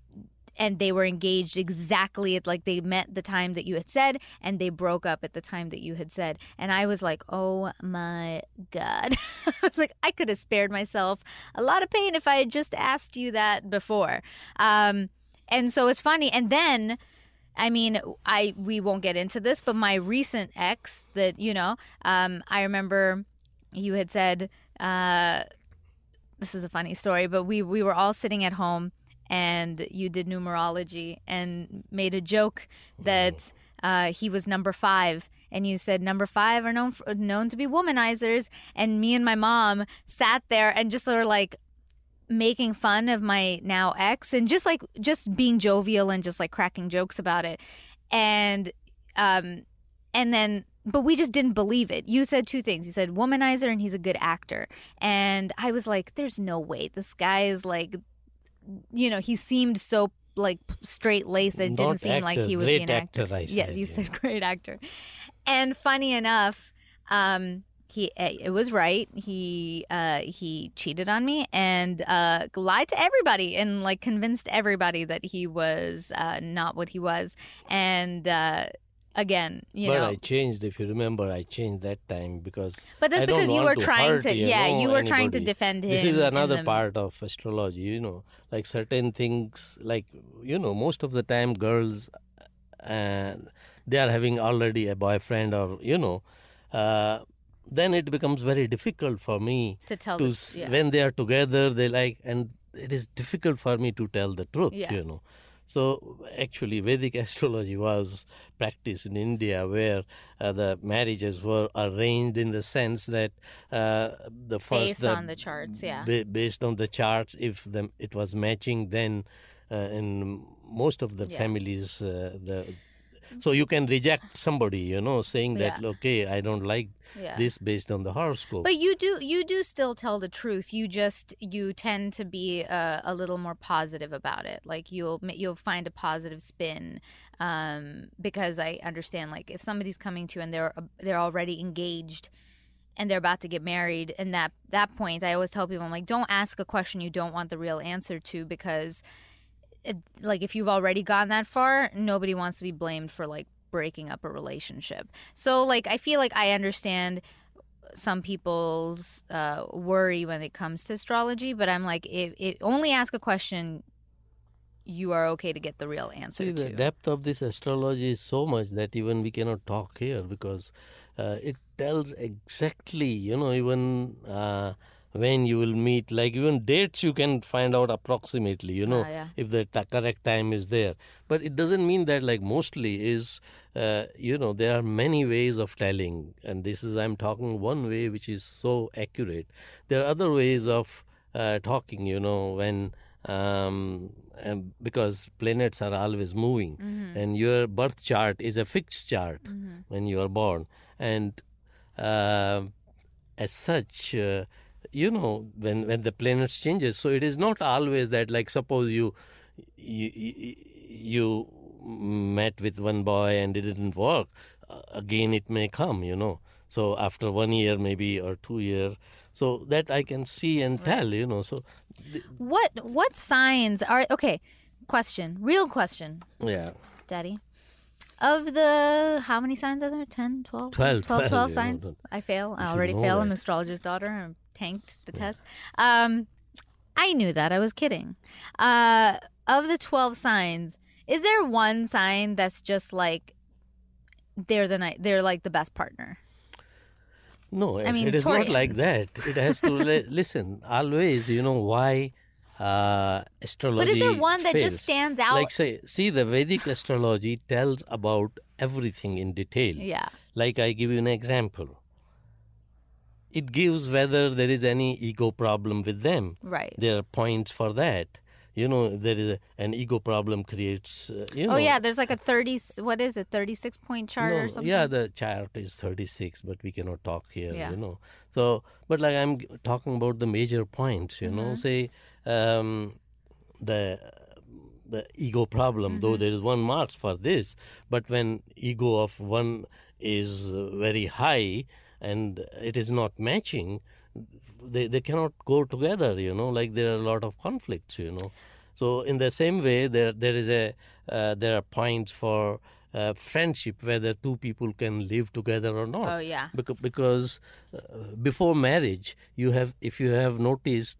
and they were engaged exactly at like they met the time that you had said and they broke up at the time that you had said and i was like oh my god i was like i could have spared myself a lot of pain if i had just asked you that before um, and so it's funny. And then, I mean, I we won't get into this, but my recent ex that you know, um, I remember you had said uh, this is a funny story, but we we were all sitting at home and you did numerology and made a joke that. Uh, he was number five, and you said number five are known for, known to be womanizers. And me and my mom sat there and just were like, making fun of my now ex and just like just being jovial and just like cracking jokes about it and um and then but we just didn't believe it. You said two things. You said womanizer and he's a good actor. And I was like there's no way this guy is like you know, he seemed so like straight laced. It Not didn't seem actor, like he would be an actor. actor, yes, you yeah. said great actor. And funny enough, um, he it was right. He uh, he cheated on me and uh, lied to everybody and like convinced everybody that he was uh, not what he was. And uh, again, you but know, I changed, if you remember, I changed that time because. but that's I because you were trying to, you yeah, know, you were trying to defend him. This is another the- part of astrology, you know, like certain things, like, you know, most of the time girls, uh, they are having already a boyfriend or, you know, uh, then it becomes very difficult for me to tell to, the, yeah. when they are together, they like, and it is difficult for me to tell the truth, Yeah. you know. So actually, Vedic astrology was practiced in India, where uh, the marriages were arranged in the sense that uh, the first based the, on the charts, yeah. ba- based on the charts, if the, it was matching, then uh, in most of the Yeah. families, uh, the so you can reject somebody, you know, saying that Yeah. okay, I don't like yeah. this based on the horoscope. But you do you do still tell the truth. You just you tend to be uh, a little more positive about it. Like you'll you'll find a positive spin um, because I understand. Like if somebody's coming to you and they're they're already engaged and they're about to get married, and that that point, I always tell people, I'm like, don't ask a question you don't want the real answer to because. It, like if you've already gone that far, nobody wants to be blamed for like breaking up a relationship. So like I feel like I understand some people's uh, worry when it comes to astrology, but I'm like, if, if only ask a question, you are okay to get the real answer See, the to. depth of this astrology is so much that even we cannot talk here because uh, it tells exactly, you know, even uh, when you will meet, like even dates you can find out approximately, you know, Ah, yeah. if the t- correct time is there. But it doesn't mean that, like, mostly is, uh, you know, there are many ways of telling, and this is, I'm talking one way which is so accurate. There are other ways of uh, talking, you know, when. Um, because planets are always moving, Mm-hmm. and your birth chart is a fixed chart when you are born, and uh, as such, uh, you know, when when the planets changes, so it is not always that like suppose you you you, met with one boy and it didn't work, again it may come, you know. So after one year maybe or two year, so that I can see and tell, you know. So what what signs are okay? Question, real question, yeah. Daddy. Of the how many signs are there? 10, 12? 12, 12, 12, 12 you know, signs. I fail. I already fail. I'm astrologer's daughter. I tanked the test. Um, I knew that. I was kidding. Uh, of the 12 signs, Is there one sign that's just like they're the ni- they're like the best partner? No, I mean, it is not like that. It has to li- listen. Always, you know why uh, astrology. But is there one that fails. just stands out? Like say, see, the Vedic astrology tells about everything in detail. yeah. Like I give you an example. It gives whether there is any ego problem with them. Right. There are points for that. You know, there is a, an ego problem creates. Uh, you know, Oh yeah, there's like a 30 what is it? 36 point chart no, or something. Yeah, the chart is 36, but we cannot talk here, Yeah. you know. So, but like I'm talking about the major points, you Mm-hmm. know, say um, the the ego problem, though Mm-hmm. there is one marks for this, but when ego of one is very high and it is not matching, they, they cannot go together, you know, like there are a lot of conflicts, you know. So in the same way, there there is a uh, there are points for uh, friendship whether two people can live together or not. Oh, yeah. Because because uh, before marriage, you have if you have noticed,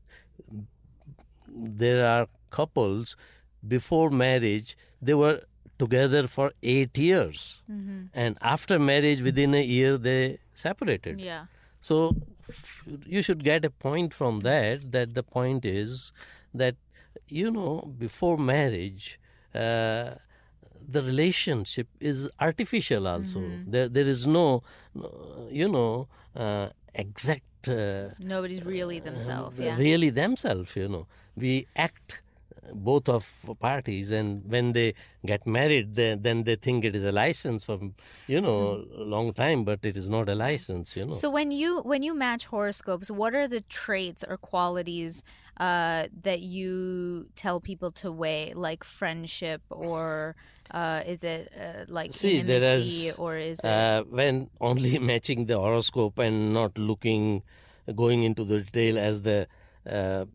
there are couples before marriage they were together for eight years, Mm-hmm. and after marriage within a year they separated. Yeah. So you should get a point from that. That the point is that you know before marriage, uh, the relationship is artificial. Also, there there is no, you know, uh, exact. Uh, Nobody's really themselves. Yeah. really themselves you know we act uh, both of parties and when they get married they, then they think it is a license for you know a long time but it is not a license you know So when you when you match horoscopes, what are the traits or qualities uh, that you tell people to weigh, like friendship, or uh, is it uh, like See, there is, or is it? uh, when only matching the horoscope and not looking going into the detail as the uh,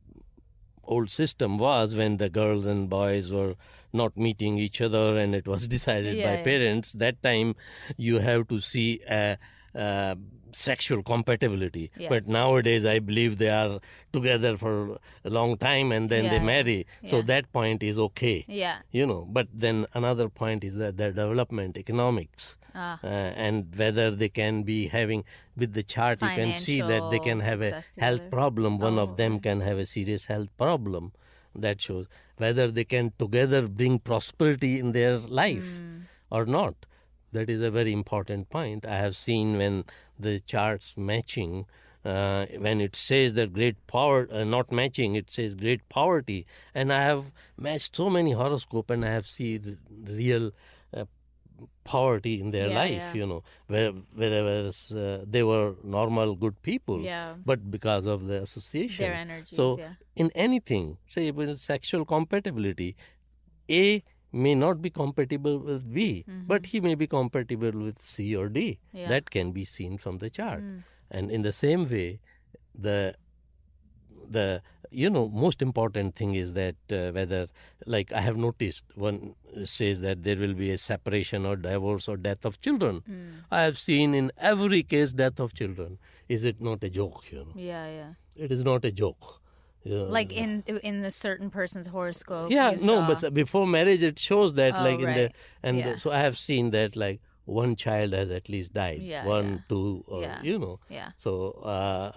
old system was when the girls and boys were not meeting each other and it was decided Yeah, by yeah. parents that time you have to see a, uh sexual compatibility Yeah. but nowadays i believe they are together for a long time and then Yeah, they yeah. marry so that point is okay yeah. you know but then another point is that their development economics Ah. uh, and whether they can be having with the chart you can see that they can have a health together. problem one Oh, of them can have a serious health problem that shows whether they can together bring prosperity in their life Hmm. or not that is a very important point i have seen when the charts matching uh, when it says that great power uh, not matching it says great poverty and i have matched so many horoscope and i have seen real uh, poverty in their Yeah, life yeah. you know where, whereas uh, they were normal good people Yeah. but because of the association Their energies, so yeah. in anything say with sexual compatibility a may not be compatible with b but he may be compatible with c or d Mm-hmm. Yeah. that can be seen from the chart Mm. and in the same way the the you know most important thing is that uh, whether like i have noticed one says that there will be a separation or divorce or death of children Mm. i have seen in every case death of children is it not a joke you know Yeah, yeah. it is not a joke Yeah. Like in in a certain person's horoscope. yeah no saw- but before marriage it shows that Oh, like in the and Yeah. so i have seen that like one child has at least died Yeah, one two or you know Yeah. so uh,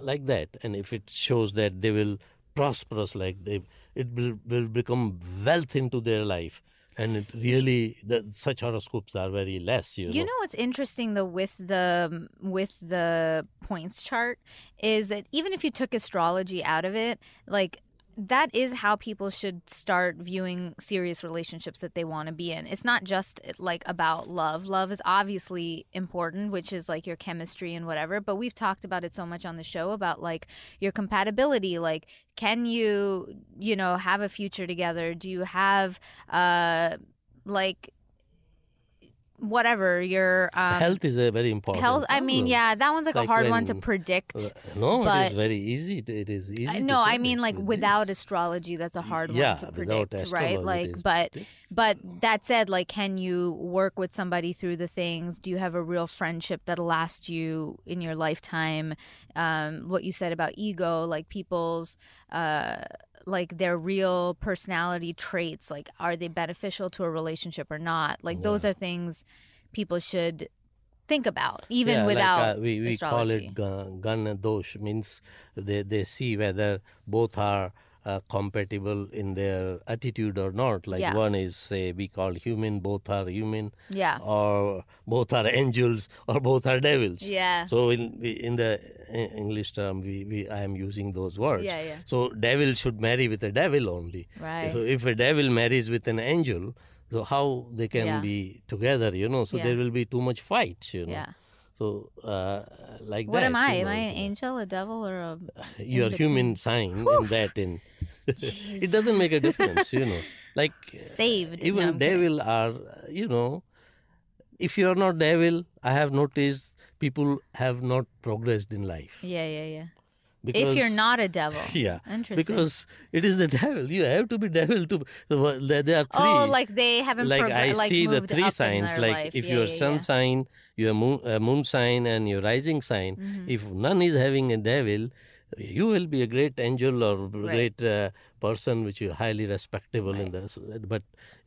like that and if it shows that they will prosperous like they it will, will become wealth into their life and it really the, such horoscopes are very less you, You know. what's interesting though with the um, with the points chart is that even if you took astrology out of it, like that is how people should start viewing serious relationships that they want to be in. It's not just like about love. Love is obviously important, which is like your chemistry and whatever, but we've talked about it so much on the show about like your compatibility, like can you, you know, have a future together? Do you have uh like whatever your um health is a very important health i mean yeah that one's like, a Like hard one to predict Uh, no it but- is very easy. To- it is easy I- no i mean like without this. astrology that's a hard Yeah, one to predict right? like but predict- but that said like can you work with somebody through the things? Do you have a real friendship that'll last you in your lifetime? Um what you said about ego like people's uh like their real personality traits like are they beneficial to a relationship or not? Like those are things people should think about even yeah, without like, uh, we, we call it ga- gana dosh means they, they see whether both are uh, compatible in their attitude or not. Like Yeah. one is say we call human both are human. Yeah. Or both are angels or both are devils. Yeah. So in in the english term we, we i am using those words. Yeah, yeah. so devil should marry with a devil only. Right. so if a devil marries with an angel so how they can Yeah. be together you know? So Yeah. there will be too much fight you know? Yeah. So uh, like what that am i? am know, i an angel a devil or a your human sign in that in it doesn't make a difference you know like saved No, even I'm devil are you know if you are not devil i have noticed people have not progressed in life yeah yeah yeah because if you're not a devil yeah Interesting. because it is the devil you have to be devil to there there are three oh like they haven't like I like see the three signs. Like life. if Yeah, your yeah, sun yeah. sign, your moon, uh, moon sign, and your rising sign, Mm-hmm. if none is having a devil, you will be a great angel or great uh, person which is highly respectable in the. But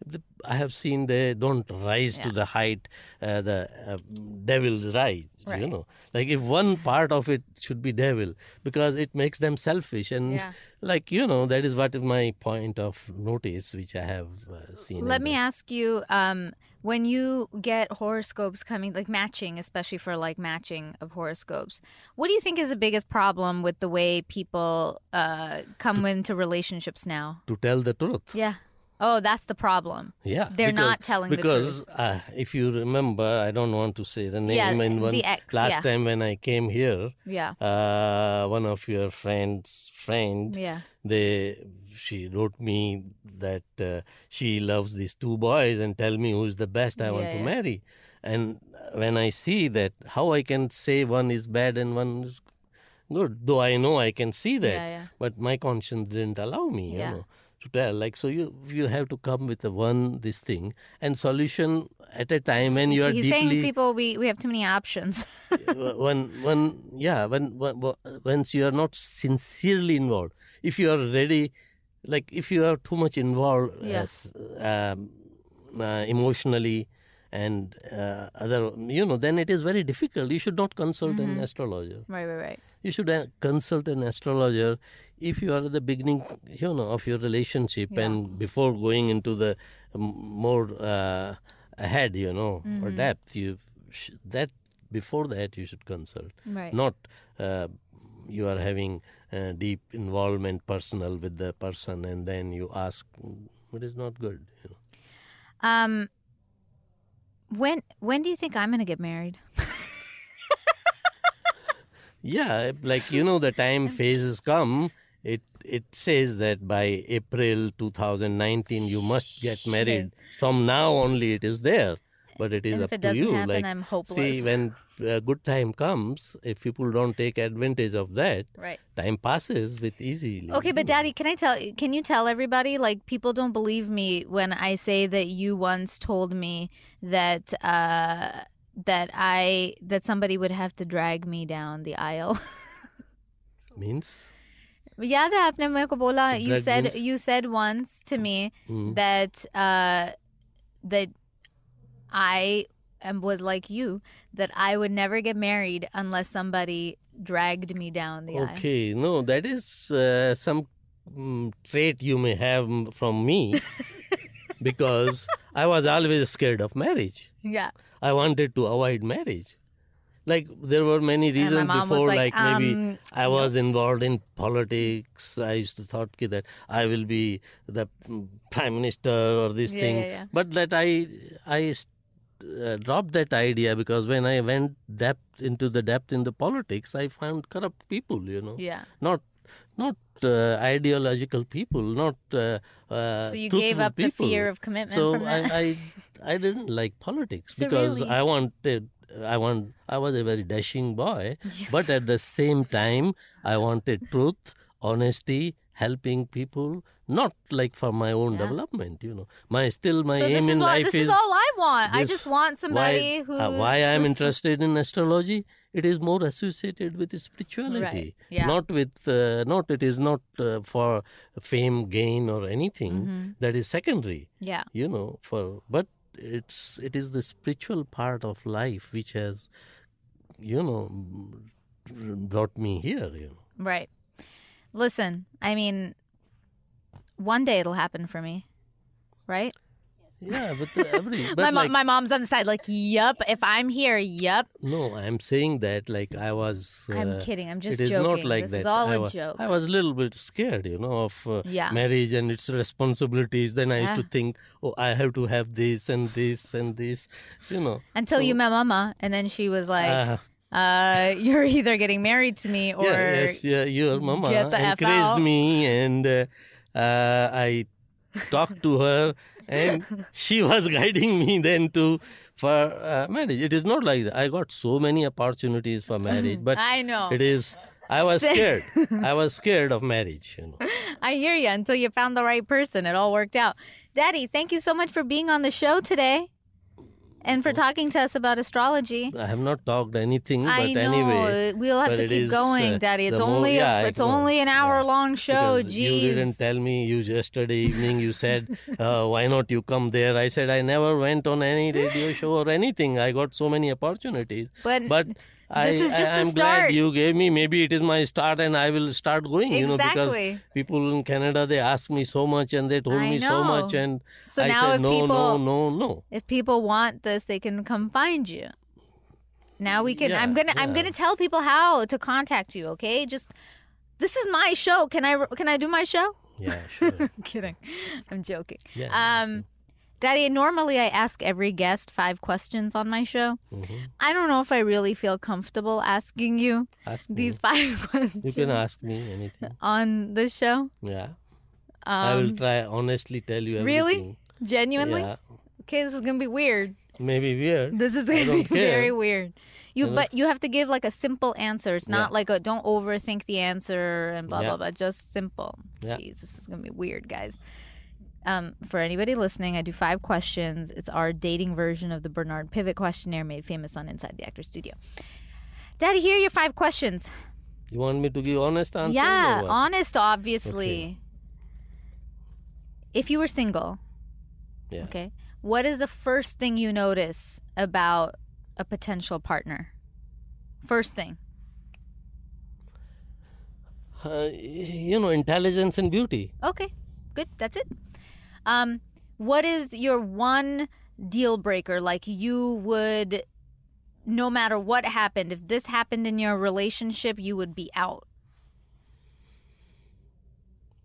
the, I have seen they don't rise to the height uh, the uh, devils rise. You know, like if one part of it should be devil because it makes them selfish and Yeah. like you know that is what is my point of notice which I have uh, seen. Let me the- ask you, um, when you get horoscopes coming, like matching, especially for like matching of horoscopes, what do you think is the biggest problem with the way people uh, come into relationships now? to tell the truth. Yeah. Oh, that's the problem. Yeah, They're not telling the because uh, if you remember, I don't want to say the name. Yeah, in one the ex, last yeah. time when I came here, Yeah. uh, one of your friends' friend, Yeah. they she wrote me that uh, she loves these two boys and tell me who is the best I want Yeah, to marry. And when I see that, how I can say one is bad and one is good, though I know I can see that, Yeah, yeah. but my conscience didn't allow me, Yeah. you know, to tell. Like so, you you have to come with the one this thing and solution at a time when you are He's saying people we, we have too many options. when when yeah when, when when- once you are not sincerely involved if you are ready like if you are too much involved yes. as, um, uh, emotionally and uh, other you know then it is very difficult you should not consult Mm-hmm. an astrologer right, right, right. You should uh, consult an astrologer if you are at the beginning you know of your relationship Yeah. and before going into the um, more uh, ahead you know Mm-hmm. or depth you sh- that before that you should consult Right. not uh, you are having uh, deep involvement personal with the person and then you ask mm, it is not good you know Um, when when do you think I'm going to get married? Yeah, like you know, the time phases come. It it says that by April 2019 you must get married. From now only it is there, but it is And up it to you. happen, like I'm see when a good time comes, if people don't take advantage of that, Right. time passes with easily. Okay, but Daddy, can I tell? Can you tell everybody? Like, people don't believe me when I say that you once told me that uh, that I that somebody would have to drag me down the aisle. means याद है आपने मेरे को बोला you Drag said means? you said once to me Mm. that uh, that I am, was like you that I would never get married unless somebody dragged me down the aisle. okay. No, that is uh, some mm, trait you may have mm, from me, because I was always scared of marriage. Yeah. I wanted to avoid marriage. Like there were many reasons before, like, like, maybe um, I was involved in politics. I used to thought that I will be the mm, prime minister or this Yeah, thing. yeah, yeah. But that I I uh, dropped that idea because when I went depth into the depth in the politics, I found corrupt people. You know, Yeah. not not uh, ideological people, not uh, uh, So you gave up the fear of commitment So from. I, I I didn't like politics So because really- I wanted I want I was a very dashing boy, but at the same time I wanted truth, honesty, helping people, not like for my own Yeah. development. You know, my still my so aim is in what life this is all I want. I just want somebody who's uh, why I am interested in astrology. It is more associated with spirituality, Right, yeah. not with uh, not. It is not uh, for fame, gain, or anything. Mm-hmm. That is secondary. yeah. You know, for but it's it is the spiritual part of life which has, you know, brought me here. You know. Right. Listen, I mean, one day it'll happen for me, right? Yeah, but every but my, like, my mom's on the side, like, yup, if I'm here, yup. no, I'm saying that like I was. Uh, I'm kidding. I'm just it is joking. not like this that. is all I a was, joke. I was a little bit scared, you know, of uh, Yeah. marriage and its responsibilities. Then I used Yeah. to think, oh, I have to have this and this and this, you know. Until you met Mama, and then she was like, Uh, uh, "You're either getting married to me, or yeah, yes, yeah, your mama get the F encouraged me, and uh, uh, I talked to her, and she was guiding me then to for uh, marriage. It is not like that. I got so many opportunities for marriage, but I know. it is. I was scared. I was scared of marriage. You know. I hear you. Until you found the right person, it all worked out. Daddy, thank you so much for being on the show today, and for talking to us about astrology. I have not talked anything, but I know anyway. we'll have to keep is, going, uh, Daddy. It's the more- only yeah, it's only an hour Yeah. long show. Because You didn't tell me. You yesterday evening you said, uh, "Why not you come there?" I said, "I never went on any radio show or anything. I got so many opportunities." But But I, is just I, the am start. glad you gave me. Maybe it is my start, and I will start going. You know, because people in Canada they ask me so much, and they told I me so much, and So I now said, if "No, no, people- no, no." if people want this, they can come find you. Now we can. Yeah, I'm gonna. I'm gonna tell people how to contact you. Okay, just this is my show. Can I? Can I do my show? Yeah, sure. I'm kidding. I'm joking. Yeah, Um, Daddy, normally I ask every guest five questions on my show. Mhm. I don't know if I really feel comfortable asking you Ask these five questions You can ask me anything. on the show. Yeah, Um, I will try honestly tell you everything. really? Genuinely? Yeah, Okay, this is gonna be weird. maybe weird. This is gonna be very weird. You, but you have to give like a simple answer. It's not Yeah. like a don't overthink the answer and blah Yeah. blah blah. Just simple. Yeah. Jeez, this is gonna be weird, guys. Um, for anybody listening, I do five questions. It's our dating version of the Bernard Pivot questionnaire made famous on Inside the Actor Studio. Daddy, here are your five questions. You want me to give honest answer? yeah, honest, obviously. Okay. If you were single, Yeah. okay, what is the first thing you notice about a potential partner? First thing. Uh, you know, intelligence and beauty. Okay, good. That's it. Um, what is your one deal breaker? Like you would, no matter what happened, if this happened in your relationship, you would be out.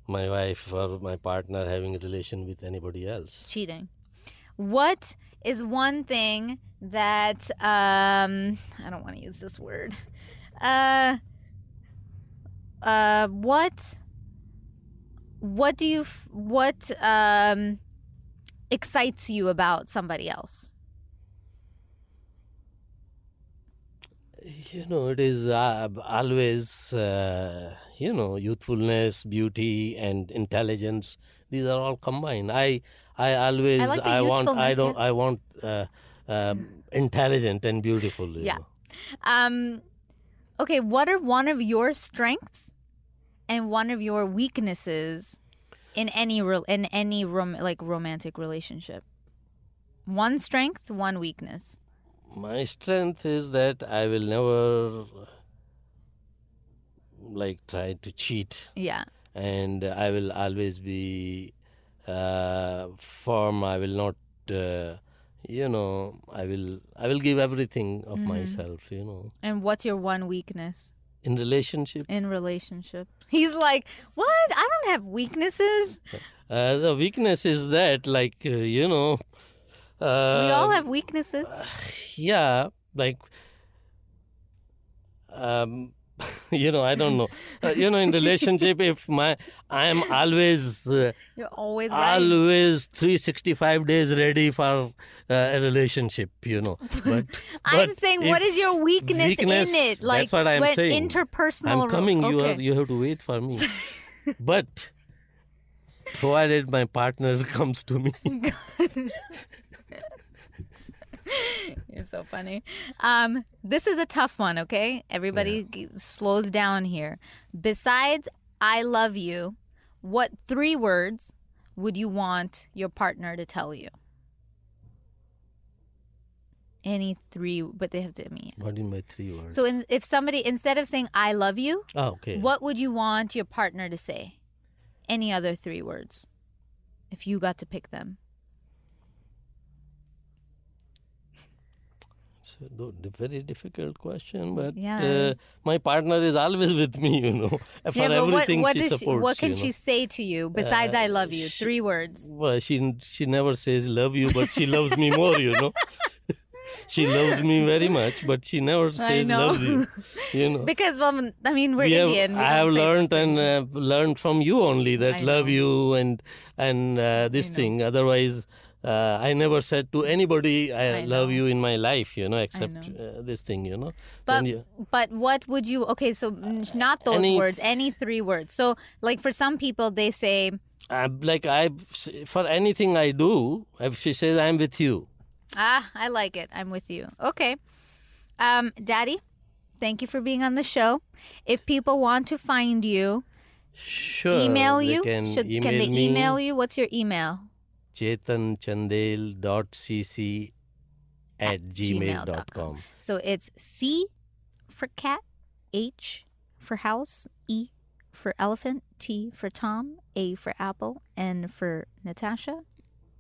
My wife or my partner having a relation with anybody else. cheating. What is one thing that um I don't want to use this word. Uh uh what what do you f- what um excites you about somebody else? You know, it is uh, always, uh, you know, youthfulness, beauty, and intelligence. These are all combined. I, I always, I like the want, I don't, yeah. I want uh, um intelligent and beautiful. you Yeah. know. Um okay, what are one of your strengths and one of your weaknesses in any re- in any rom- like romantic relationship? One strength, one weakness. My strength is that I will never like try to cheat, Yeah. and I will always be uh, firm. I will not, uh, you know, I will I will give everything of Mm-hmm. myself. You know, And what's your one weakness in relationship, in relationship? He's like, "What? I don't have weaknesses. uh, the weakness is that like uh, you know. Uh, we all have weaknesses." yeah like um you know i don't know uh, you know in relationship if my i am always uh, You're always right. always 365 days ready for uh, a relationship you know but, I'm but saying, what is your weakness, weakness- in it? Like that's what i'm when saying interpersonal. i'm coming you okay. are you have to wait for me but provided my partner comes to me. You're so funny. Um, this is a tough one, okay? Everybody g- slows down here. Besides I love you, what three words would you want your partner to tell you? Any three, but they have to mean. what in my three words? So in, if somebody, instead of saying I love you, oh, okay. what would you want your partner to say? Any other three words? If you got to pick them. Though, very difficult question, but Yeah. uh, my partner is always with me, you know, for yeah, but what, everything what she does she, supports. what can you she know. say to you besides I love you? she- Three words. Well, she she never says love you, but she loves me more, you know. she loves me very much, but she never says loves you. You know. Because well, I mean, we're We have- Indian. We I have learned and uh, learned from you only that I love know. you and and uh, this thing. Otherwise, uh, I never said to anybody I, I love you in my life. You know, except know. uh, this thing. You know. But you- but what would you? Okay, so not those Any- words. Any three words. So like for some people, they say, I, like I for anything I do, if she says I'm with you. "Ah, I like it. I'm with you." Okay, um, Daddy, thank you for being on the show. If people want to find you, Sure. email you. Can Should email can they me, email you? What's your email? chetanchandel.cc at gmail.com. gmail.com. So it's C for cat, H for house, E for elephant, T for Tom, A for apple, N for Natasha,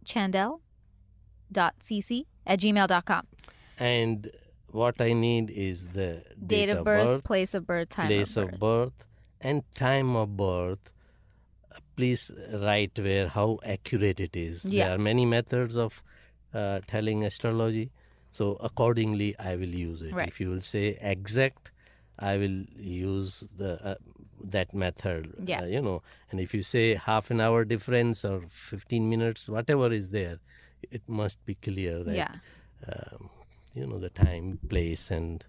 Chandel dot cc at gmail.com. And what I need is the Date, of birth, place of birth, time place of birth. of birth, and time of birth. Uh, Please write where how accurate it is. Yeah. There are many methods of uh, telling astrology, so accordingly I will use it. Right. If you will say exact, I will use the uh, that method. Yeah. uh, you know, and if you say half an hour difference or fifteen minutes, whatever is there, it must be clear that Yeah. um, you know the time, place, and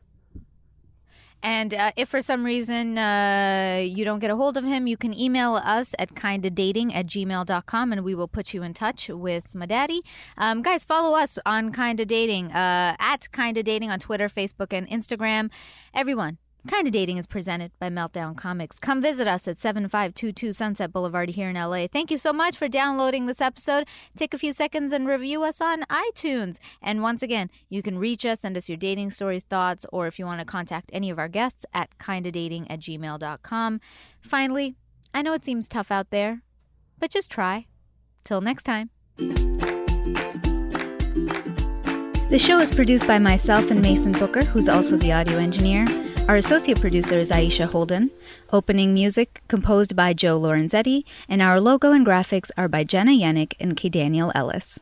And uh, if for some reason uh, you don't get a hold of him, you can email us at kindadating at gmail.com and we will put you in touch with my daddy. Um, guys, follow us on Kinda Dating, uh, at Kinda Dating on Twitter, Facebook, and Instagram. Everyone. Kinda Dating is presented by Meltdown Comics. Come visit us at 7522 Sunset Boulevard here in LA. Thank you so much for downloading this episode. Take a few seconds and review us on iTunes. And once again, you can reach us, send us your dating stories, thoughts, or if you want to contact any of our guests at kindadating at gmail.com. Finally, I know it seems tough out there, but just try. Till next time. The show is produced by myself and Mason Booker, who's also the audio engineer. Our associate producer is Aisha Holden. Opening music composed by Joe Lorenzetti, and our logo and graphics are by Jenna Yannick and K. Daniel Ellis.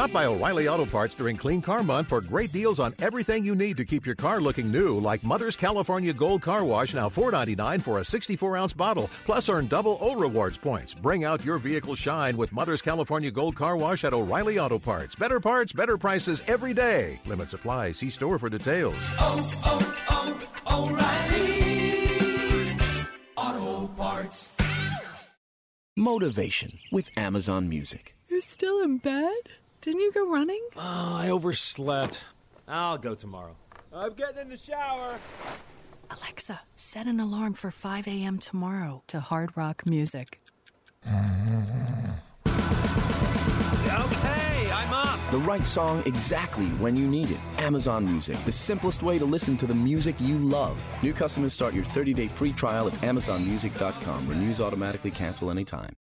Stop by O'Reilly Auto Parts during Clean Car Month for great deals on everything you need to keep your car looking new, like Mother's California Gold Car Wash, now $4.99 for a 64 ounce bottle. Plus, earn double O Rewards points. Bring out your vehicle shine with Mother's California Gold Car Wash at O'Reilly Auto Parts. Better parts, better prices every day. Limit supply. See store for details. Oh, oh, oh, O'Reilly Auto Parts. Motivation with Amazon Music. You're still in bed? Didn't you go running? Oh, I overslept. I'll go tomorrow. I'm getting in the shower. Alexa, set an alarm for 5 a.m. tomorrow to hard rock music. Okay, I'm up. The right song exactly when you need it. Amazon Music, the simplest way to listen to the music you love. New customers start your 30 day free trial at AmazonMusic.com. Renews automatically cancel anytime.